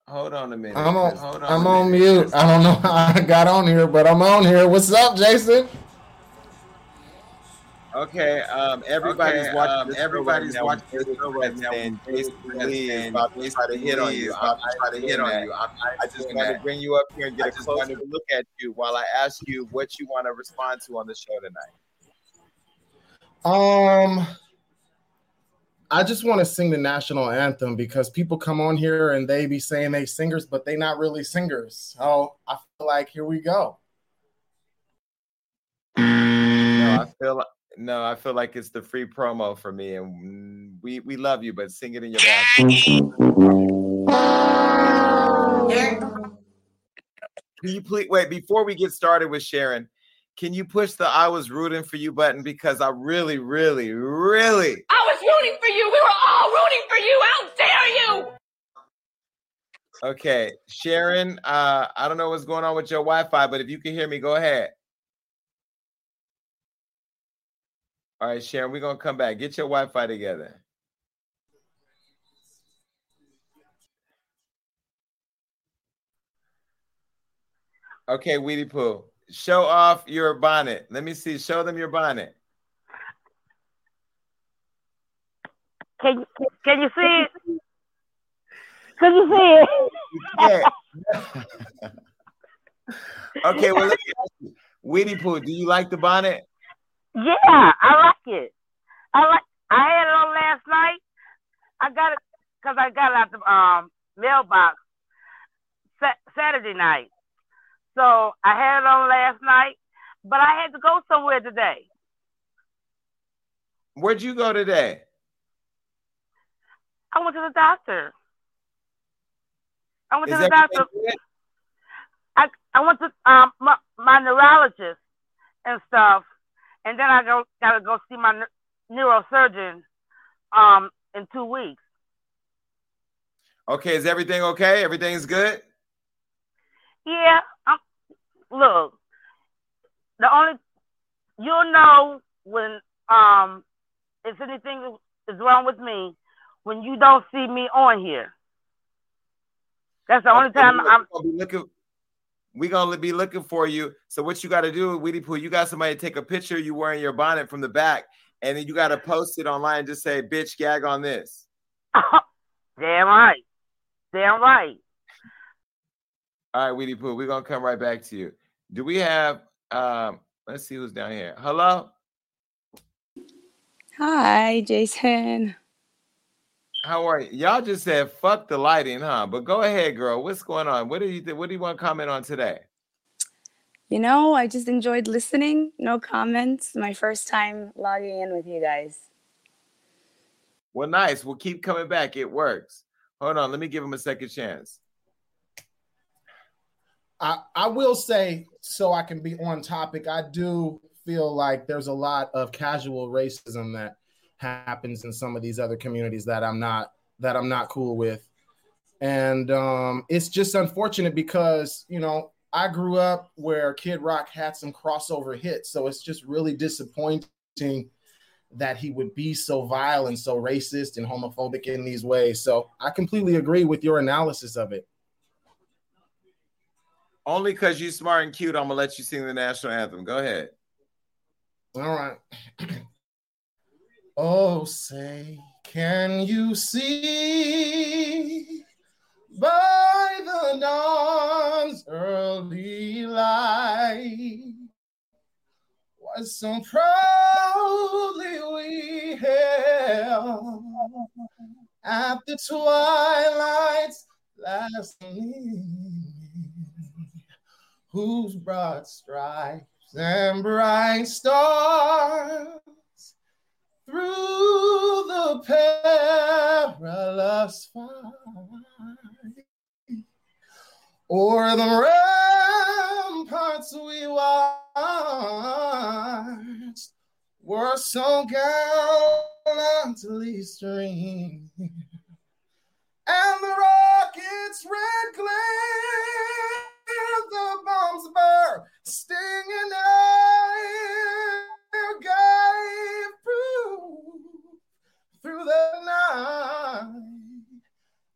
hold on a minute. I'm on. hold I'm on minute. mute. I don't know how I got on here, but I'm on here. What's up, Jason? Okay, um, everybody's Okay, watching. um, this everybody's show right watching now. this show right now. And Jason Jason Lee is about to try to hit on you. I'm not trying to hit on you. I'm, just want to bring you up here and get I a just closer wanted- look at you while I ask you what you want to respond to on the show tonight. Um, I just want to sing the national anthem because people come on here and they be saying they singers, but they not really singers. So I feel like here we go. No, I feel like no, I feel like it's the free promo for me, and mm, we we love you, but sing it in your bathroom. Can you please wait before we get started with Sharon? Can you push the "I was rooting for you" button because I really, really, really I was rooting for you. We were all rooting for you. How dare you? okay, Sharon. Uh, I don't know what's going on with your Wi-Fi, but if you can hear me, go ahead. All right, Sharon, we're gonna come back. Get your Wi-Fi together. Okay, Weedy Pooh. Show off your bonnet. Let me see. Show them your bonnet. Can you can you see it? Can you see it? Yeah. okay, well, let me ask you. Weedy do you like the bonnet? Yeah, I like it. I like. I had it on last night. I got it because I got it out the um mailbox sa- Saturday night. So I had it on last night, but I had to go somewhere today. Where'd you go today? I went to the doctor. I went Is to the doctor. good? I I went to um my, my neurologist and stuff, and then I go gotta go see my neu- neurosurgeon um in two weeks. Okay, is everything okay? Everything's good? Yeah, um, look, the only you'll know when um if anything is wrong with me when you don't see me on here. That's the only time I'm. gonna be looking. We gonna be looking for you. So what you got to do, Weedy Poo? You got somebody to take a picture. of You wearing your bonnet from the back, and then you got to post it online. and Just say, "Bitch, gag on this." Damn right. Damn right. All right, Weedy Poo. We're gonna come right back to you. Do we have? um Let's see who's down here. Hello. Hi, Jason. How are you? Y'all just said fuck the lighting, huh? But go ahead, girl. What's going on? What do you think? What do you want to comment on today? You know, I just enjoyed listening. No comments. My first time logging in with you guys. Well, nice. We'll keep coming back. It works. Hold on. Let me give him a second chance. I, will say, so I can be on topic, I do feel like there's a lot of casual racism that happens in some of these other communities that I'm not that I'm not cool with. And um, it's just unfortunate because, you know, I grew up where Kid Rock had some crossover hits. So it's just really disappointing that he would be so vile and so racist and homophobic in these ways. So I completely agree with your analysis of it. Only because you're smart and cute, I'm gonna let you sing the national anthem. Go ahead. All right. oh, say, can you see by the dawn's early light what so proudly we hailed at the twilight's last gleaming, whose broad stripes and bright stars through the perilous fight. O'er the ramparts we watched were so gallantly streamed and the rocket's red glare, the bombs burst, stinging air gave proof through the night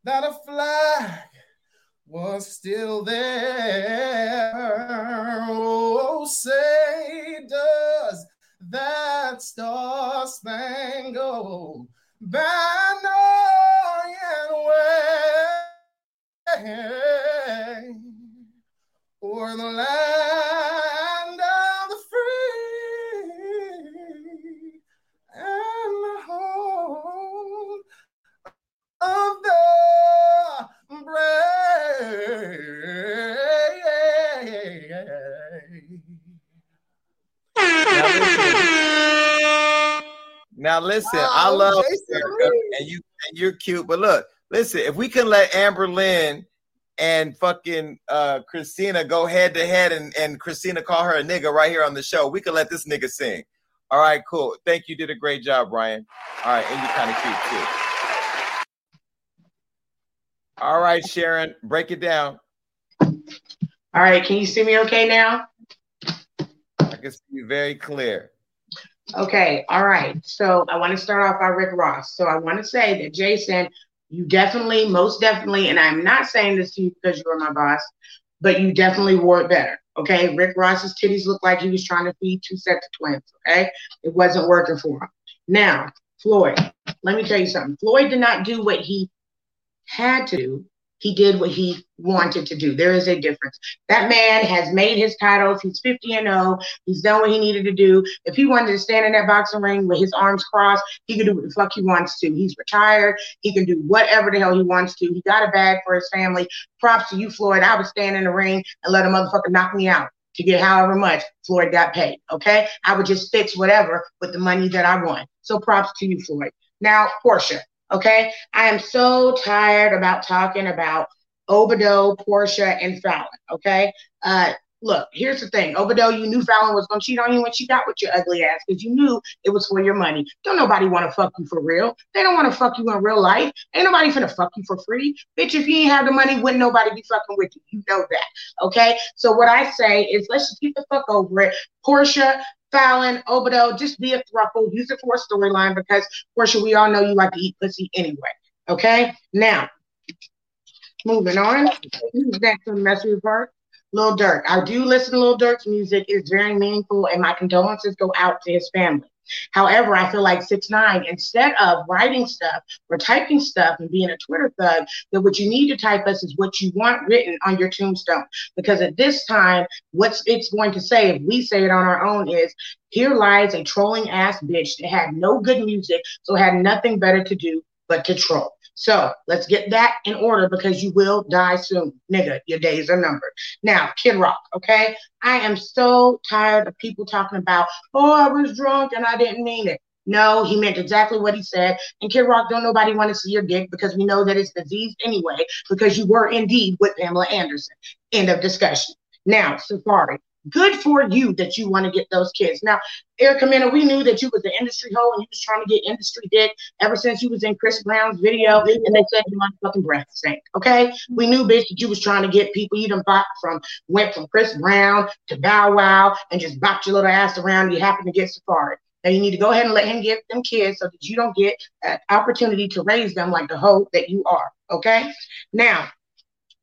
that a flag was still there. Oh, say, does that star spangled banner yet wave o'er the land of the free and the home of the brave. Now listen, Wow, I love Jason and you and you're cute, but look, listen, if we can let Amber Lynn and fucking uh Christina go head to head and, and Christina call her a nigga right here on the show, we can let this nigga sing. All right, cool. Thank you. Did a great job, Brian. All right, and you're kind of cute too. All right, Sharon, break it down. All right, can you see me okay now? I can see you very clear. Okay, all right. So I want to start off by Rick Ross. So I want to say that Jason, you definitely, most definitely, and I'm not saying this to you because you're my boss, but you definitely wore it better. Okay, Rick Ross's titties looked like he was trying to feed two sets of twins. Okay, it wasn't working for him. Now, Floyd, let me tell you something. Floyd did not do what he had to. He did what he wanted to do. There is a difference. That man has made his titles. He's 50 and 0. He's done what he needed to do. If he wanted to stand in that boxing ring with his arms crossed, he can do what the fuck he wants to. He's retired. He can do whatever the hell he wants to. He got a bag for his family. Props to you, Floyd. I would stand in the ring and let a motherfucker knock me out to get however much Floyd got paid. Okay? I would just fix whatever with the money that I won. So props to you, Floyd. Now, Porsha. Okay, I am so tired about talking about Obodo, Porsha, and Falynn. Okay, uh, look, here's the thing. Obodo, you knew Falynn was gonna cheat on you when she got with your ugly ass because you knew it was for your money. Don't nobody want to fuck you for real. They don't want to fuck you in real life. Ain't nobody finna fuck you for free, bitch. If you ain't have the money, wouldn't nobody be fucking with you. You know that. Okay, so what I say is let's just get the fuck over it. Porsha. Falynn, Obodo, just be a thruple. Use it for a storyline because, Porsha, we all know you like to eat pussy anyway. Okay? Now, moving on. Next on the message report? Lil Durk. I do listen to Lil Durk's music. It's very meaningful, and my condolences go out to his family. However, I feel like six nine, instead of writing stuff or typing stuff and being a Twitter thug, that what you need to type us is what you want written on your tombstone. Because at this time, what's it's going to say, if we say it on our own, is here lies a trolling ass bitch that had no good music, so had nothing better to do but to troll. So let's get that in order because you will die soon, nigga. Your days are numbered. Now, Kid Rock, okay? I am so tired of people talking about, oh, I was drunk and I didn't mean it. No, he meant exactly what he said. And Kid Rock, don't nobody want to see your dick because we know that it's diseased anyway, because you were indeed with Pamela Anderson. End of discussion. Now, Safaree, good for you that you want to get those kids. Now, Erica Mena, we knew that you was the industry hoe and you was trying to get industry dick ever since you was in Chris Brown's video and they said your motherfucking breath stank. Okay? We knew, bitch, that you was trying to get people you done bought from went from Chris Brown to Bow Wow and just bopped your little ass around. You happen to get Safaree. Now you need to go ahead and let him get them kids so that you don't get an opportunity to raise them like the hoe that you are. Okay? Now,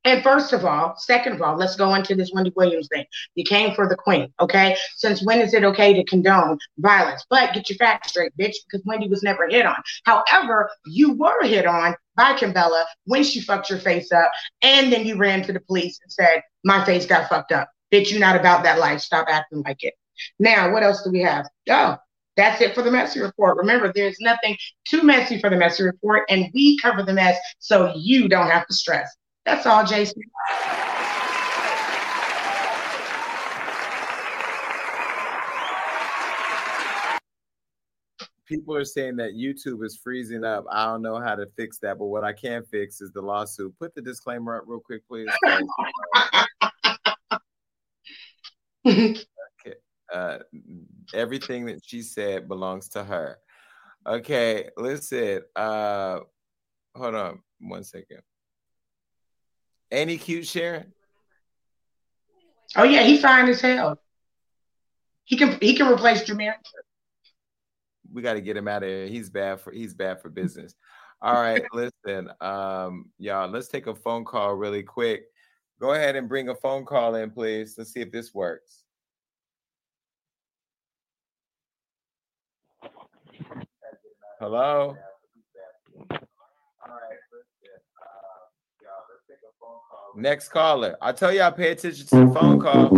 and first of all, second of all, let's go into this Wendy Williams thing. You came for the queen, okay? Since when is it okay to condone violence? But get your facts straight, bitch, because Wendy was never hit on. However, you were hit on by Kimbella when she fucked your face up, and then you ran to the police and said, My face got fucked up. Bitch, you're not about that life. Stop acting like it. Now, what else do we have? Oh, that's it for the messy report. Remember, there's nothing too messy for the messy report, and we cover the mess so you don't have to stress. That's all, Jason. People are saying that YouTube is freezing up. I don't know how to fix that, but what I can fix is the lawsuit. Put the disclaimer up real quick, please. okay. Uh, everything that she said belongs to her. Okay, listen. Uh, hold on one second. Ain't he cute, Sharon? Oh yeah, he's fine as hell. He can he can replace Jameer. We got to get him out of here. He's bad for he's bad for business. All right, listen, um, y'all. Let's take a phone call really quick. Go ahead and bring a phone call in, please. Let's see if this works. Hello. Next caller. I tell you, I pay attention to the phone call.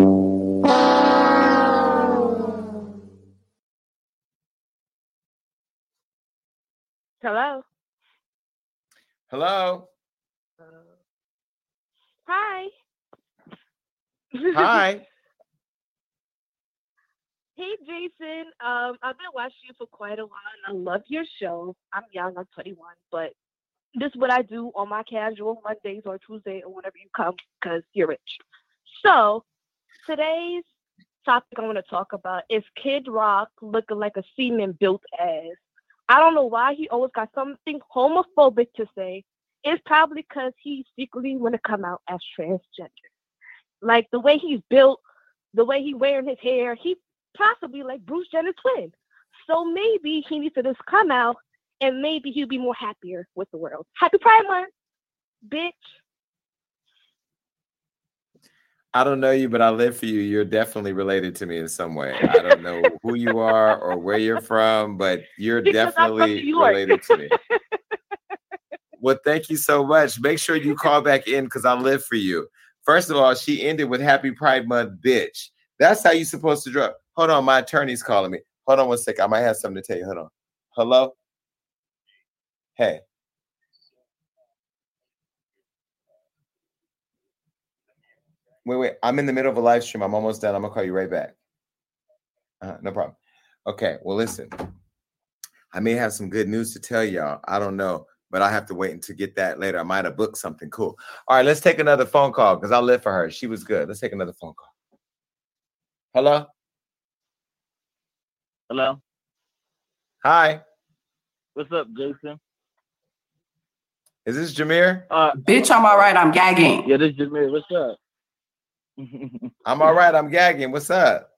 Hello. Hello. Hi. Hi. Hey Jason, um, I've been watching you for quite a while and I love your show. I'm young, I'm 21, but this is what I do on my casual Mondays or Tuesday or whenever you come because you're rich. So today's topic I want to talk about is Kid Rock looking like a semen built ass. I don't know why he always got something homophobic to say. It's probably because he secretly want to come out as transgender. Like the way he's built, the way he wearing his hair, he possibly like Bruce Jenner's twin. So maybe he needs to just come out and maybe he'll be more happier with the world. Happy Pride Month, bitch. I don't know you, but I live for you. You're definitely related to me in some way. I don't know who you are or where you're from, but you're Because definitely related to me. Well, thank you so much. Make sure you call back in because I live for you. First of all, she ended with Happy Pride Month, bitch. That's how you're supposed to drop. Hold on, my attorney's calling me. Hold on one second. I might have something to tell you. Hold on. Hello? Hey. Wait, wait. I'm in the middle of a live stream. I'm almost done. I'm gonna call you right back. Uh, no problem. Okay. Well, listen. I may have some good news to tell y'all. I don't know, but I have to wait to get that later. I might have booked something cool. All right, let's take another phone call because I live for her. She was good. Let's take another phone call. Hello. Hello. Hi. What's up, Jason? Is this Jameer? Uh, Bitch, I'm all right. I'm gagging. Yeah, this is Jameer. What's up? I'm all right. I'm gagging. What's up?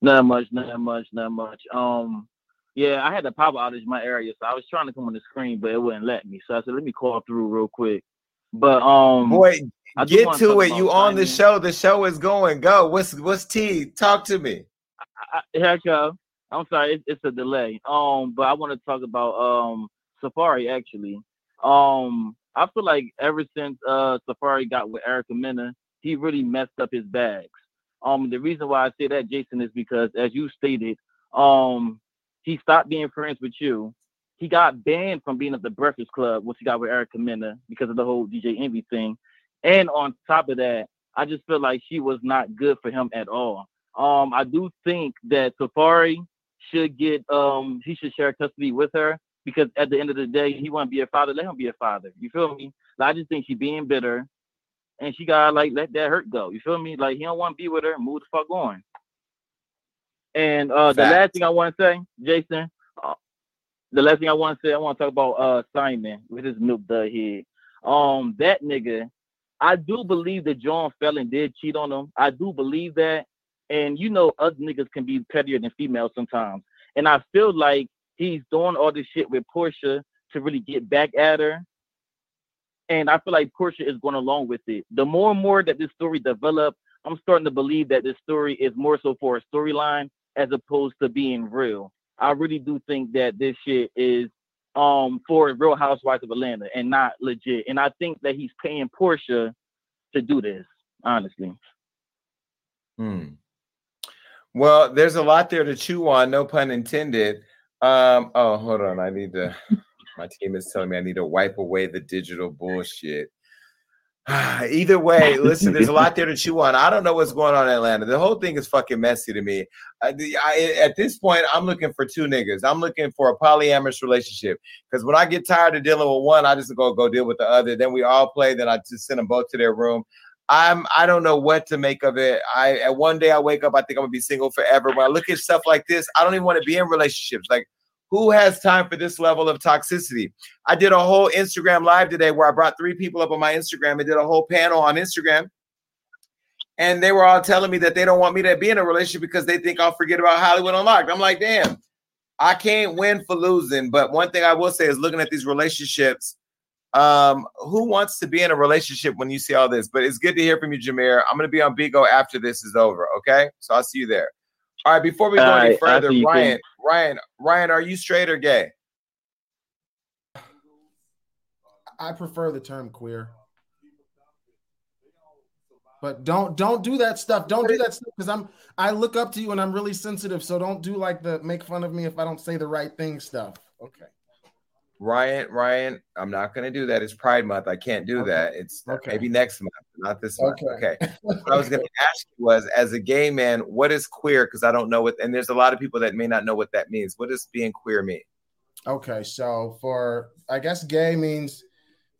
Not much, not much, not much. Um, yeah, I had a power outage in my area, so I was trying to come on the screen, but it wouldn't let me. So I said, let me call through real quick. But um, Boy, I get wanna to it. You on the show. The show is going. Go. What's what's T? Talk to me. I, here I go. I'm sorry, it's, it's a delay. Um, but I want to talk about um Safaree actually. Um, I feel like ever since uh Safaree got with Erica Mena, he really messed up his bags. Um, the reason why I say that, Jason, is because as you stated, um, he stopped being friends with you. He got banned from being at the Breakfast Club once he got with Erica Mena because of the whole DJ Envy thing. And on top of that, I just feel like she was not good for him at all. Um, I do think that Safaree should get um he should share custody with her because at the end of the day, he want to be a father. Let him be a father. You feel me? Like, I just think she being bitter, and she gotta like let that hurt go. You feel me? Like he don't want to be with her. Move the fuck on. And uh, the last thing I want to say, Jason, uh, the last thing I want to say, I want to talk about uh Simon with his milk dud head. Um, that nigga, I do believe that John Fallon did cheat on him. I do believe that. And you know, other niggas can be pettier than females sometimes. And I feel like he's doing all this shit with Porsha to really get back at her. And I feel like Porsha is going along with it. The more and more that this story develops, I'm starting to believe that this story is more so for a storyline as opposed to being real. I really do think that this shit is um for Real Housewives of Atlanta and not legit. And I think that he's paying Porsha to do this, honestly. Hmm. Well, there's a lot there to chew on, no pun intended. Um, oh, hold on. I need to my team is telling me I need to wipe away the digital bullshit. Either way, listen, there's a lot there to chew on. I don't know what's going on in Atlanta. The whole thing is fucking messy to me. I, I, at this point, I'm looking for two niggas. I'm looking for a polyamorous relationship because when I get tired of dealing with one, I just go go deal with the other. Then we all play. Then I just send them both to their room. I'm I don't know what to make of it. I at one day I wake up, I think I'm gonna be single forever. When I look at stuff like this, I don't even want to be in relationships. Like, who has time for this level of toxicity? I did a whole Instagram live today where I brought three people up on my Instagram and did a whole panel on Instagram. And they were all telling me that they don't want me to be in a relationship because they think I'll forget about Hollywood Unlocked. I'm like, damn, I can't win for losing. But one thing I will say is looking at these relationships, um, who wants to be in a relationship when you see all this? But it's good to hear from you, Jameer. I'm gonna be on Bigo after this is over. Okay, so I'll see you there. All right, before we go All any right, further, Ryan, King. Ryan, Ryan, are you straight or gay? I prefer the term queer. But don't don't do that stuff. Don't do that stuff because I'm I look up to you and I'm really sensitive. So don't do like the make fun of me if I don't say the right thing stuff. Okay. Ryan, Ryan, I'm not gonna do that. It's Pride Month. I can't do that. It's okay. maybe next month, not this month. Okay. Okay. what I was gonna ask you was, as a gay man, what is queer? Because I don't know what, and there's a lot of people that may not know what that means. What does being queer mean? Okay, so for I guess gay means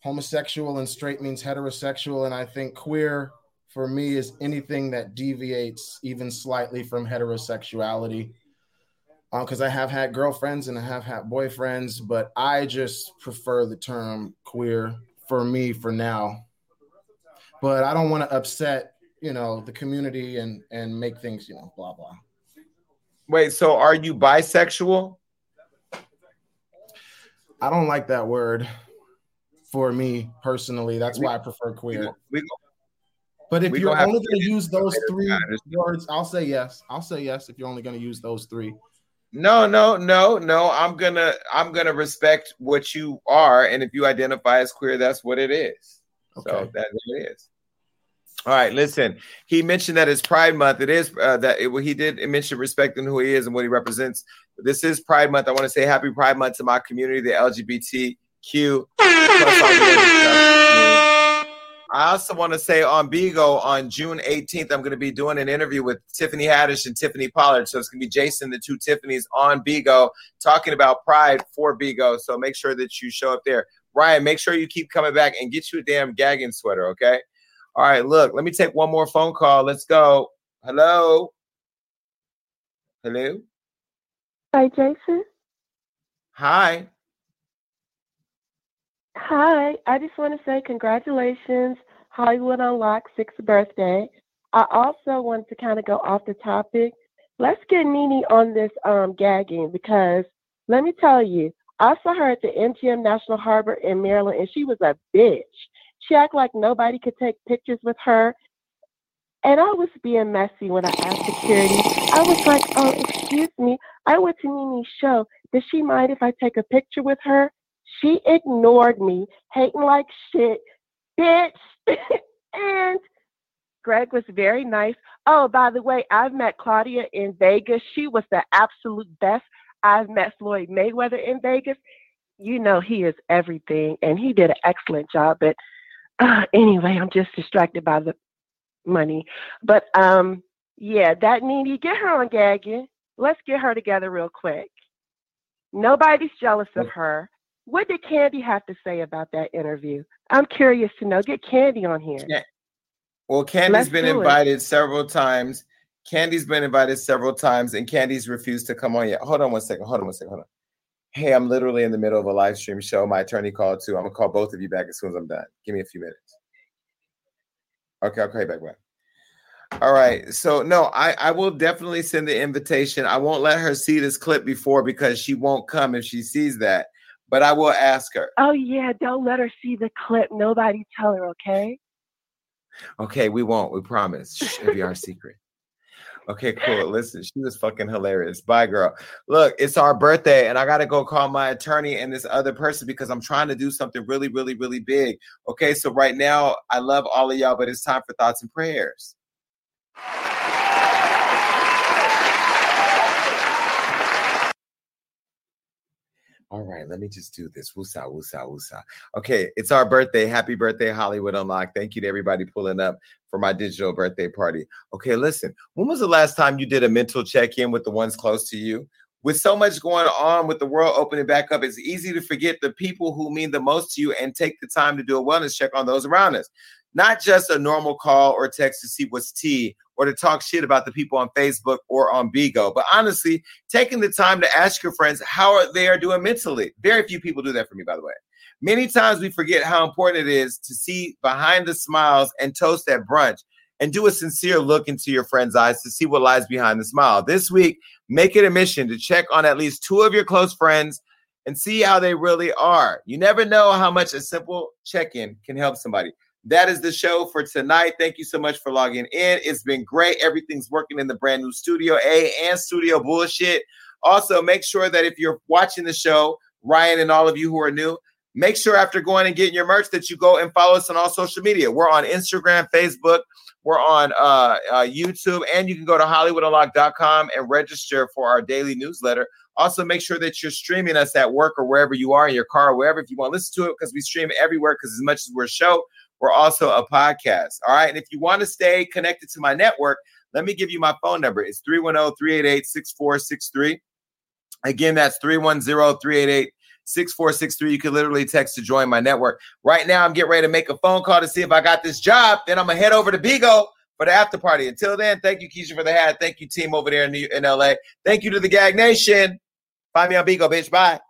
homosexual and straight means heterosexual, and I think queer for me is anything that deviates even slightly from heterosexuality. Uh, because I have had girlfriends and I have had boyfriends, but I just prefer the term queer for me for now. But I don't want to upset, you know, the community and and make things, you know, blah blah. Wait, so are you bisexual? I don't like that word for me personally. That's We- why I prefer queer. We, But if you're only going to use those three words, I'll say yes. I'll say yes if you're only going to use those three. No, no, no, no. I'm gonna I'm gonna respect what you are, and if you identify as queer, that's what it is. So that it is. All right, listen. He mentioned that it's Pride Month. It is uh, that it, well, he did mention respecting who he is and what he represents. This is Pride Month. I want to say Happy Pride Month to my community, the LGBTQ. I also want to say on Bigo on June 18th, I'm going to be doing an interview with Tiffany Haddish and Tiffany Pollard. So it's going to be Jason, the two Tiffany's on Bigo, talking about Pride for Bigo. So make sure that you show up there. Ryan, make sure you keep coming back and get you a damn gagging sweater, okay? All right, look, let me take one more phone call. Let's go. Hello. Hello. Hi, Jason. Hi. Hi. I just want to say congratulations, Hollywood Unlocked sixth birthday. I also want to kind of go off the topic, let's get Nene on this um gagging because let me tell you, I saw her at the MGM National Harbor in Maryland, and she was a bitch. She acted like nobody could take pictures with her. And I was being messy when I asked security. I was like, oh, excuse me. I went to Nene's show. Does she mind if I take a picture with her? She ignored me, hating like shit, bitch. and Gregg was very nice. Oh, by the way, I've met Claudia in Vegas. She was the absolute best. I've met Floyd Mayweather in Vegas. You know, he is everything, and he did an excellent job. But uh, anyway, I'm just distracted by the money. But um, yeah, that Nene, get her on gagging. Let's get her together real quick. Nobody's jealous of her. What did Kandi have to say about that interview? I'm curious to know. Get Kandi on here. Yeah. Well, Kandi's Let's been do it. invited several times. Kandi's been invited several times, and Kandi's refused to come on yet. Hold on one second. Hold on one second. Hold on. Hey, I'm literally in the middle of a live stream show. My attorney called too. I'm gonna call both of you back as soon as I'm done. Give me a few minutes. Okay, I'll call you back. Bye. All right. So no, I I will definitely send the invitation. I won't let her see this clip before because she won't come if she sees that. But I will ask her. Oh yeah, don't let her see the clip. Nobody tell her, okay? Okay, we won't. We promise. It'll be our secret. Okay, cool. Listen, she was fucking hilarious. Bye, girl. Look, it's our birthday, and I gotta go call my attorney and this other person because I'm trying to do something really, really, really big. Okay, so right now, I love all of y'all, but it's time for thoughts and prayers. All right, let me just do this. Woosah, woosah, woosah. Okay, it's our birthday. Happy birthday, Hollywood Unlocked. Thank you to everybody pulling up for my digital birthday party. Okay, listen, when was the last time you did a mental check in with the ones close to you? With so much going on with the world opening back up, it's easy to forget the people who mean the most to you and take the time to do a wellness check on those around us. Not just a normal call or text to see what's tea or to talk shit about the people on Facebook or on Bigo, but honestly, taking the time to ask your friends how they are doing mentally. Very few people do that for me, by the way. Many times we forget how important it is to see behind the smiles and toast at brunch and do a sincere look into your friend's eyes to see what lies behind the smile. This week, make it a mission to check on at least two of your close friends and see how they really are. You never know how much a simple check in can help somebody. That is the show for tonight. Thank you so much for logging in. It's been great. Everything's working in the brand new Studio A and Studio Bullshit. Also, make sure that if you're watching the show, Ryan and all of you who are new, make sure after going and getting your merch that you go and follow us on all social media. We're on Instagram, Facebook, we're on uh, uh, YouTube, and you can go to HollywoodUnlock.com and register for our daily newsletter. Also, make sure that you're streaming us at work or wherever you are in your car or wherever if you want to listen to it because we stream everywhere because as much as we're a show, we're also a podcast. All right. And if you want to stay connected to my network, let me give you my phone number. It's 310 388 6463. Again, that's 310 388 6463. You can literally text to join my network. Right now, I'm getting ready to make a phone call to see if I got this job. Then I'm going to head over to Bigo for the after party. Until then, thank you, Keisha, for the hat. Thank you, team over there in, New- in LA. Thank you to the Gag Nation. Find me on Bigo, bitch. Bye.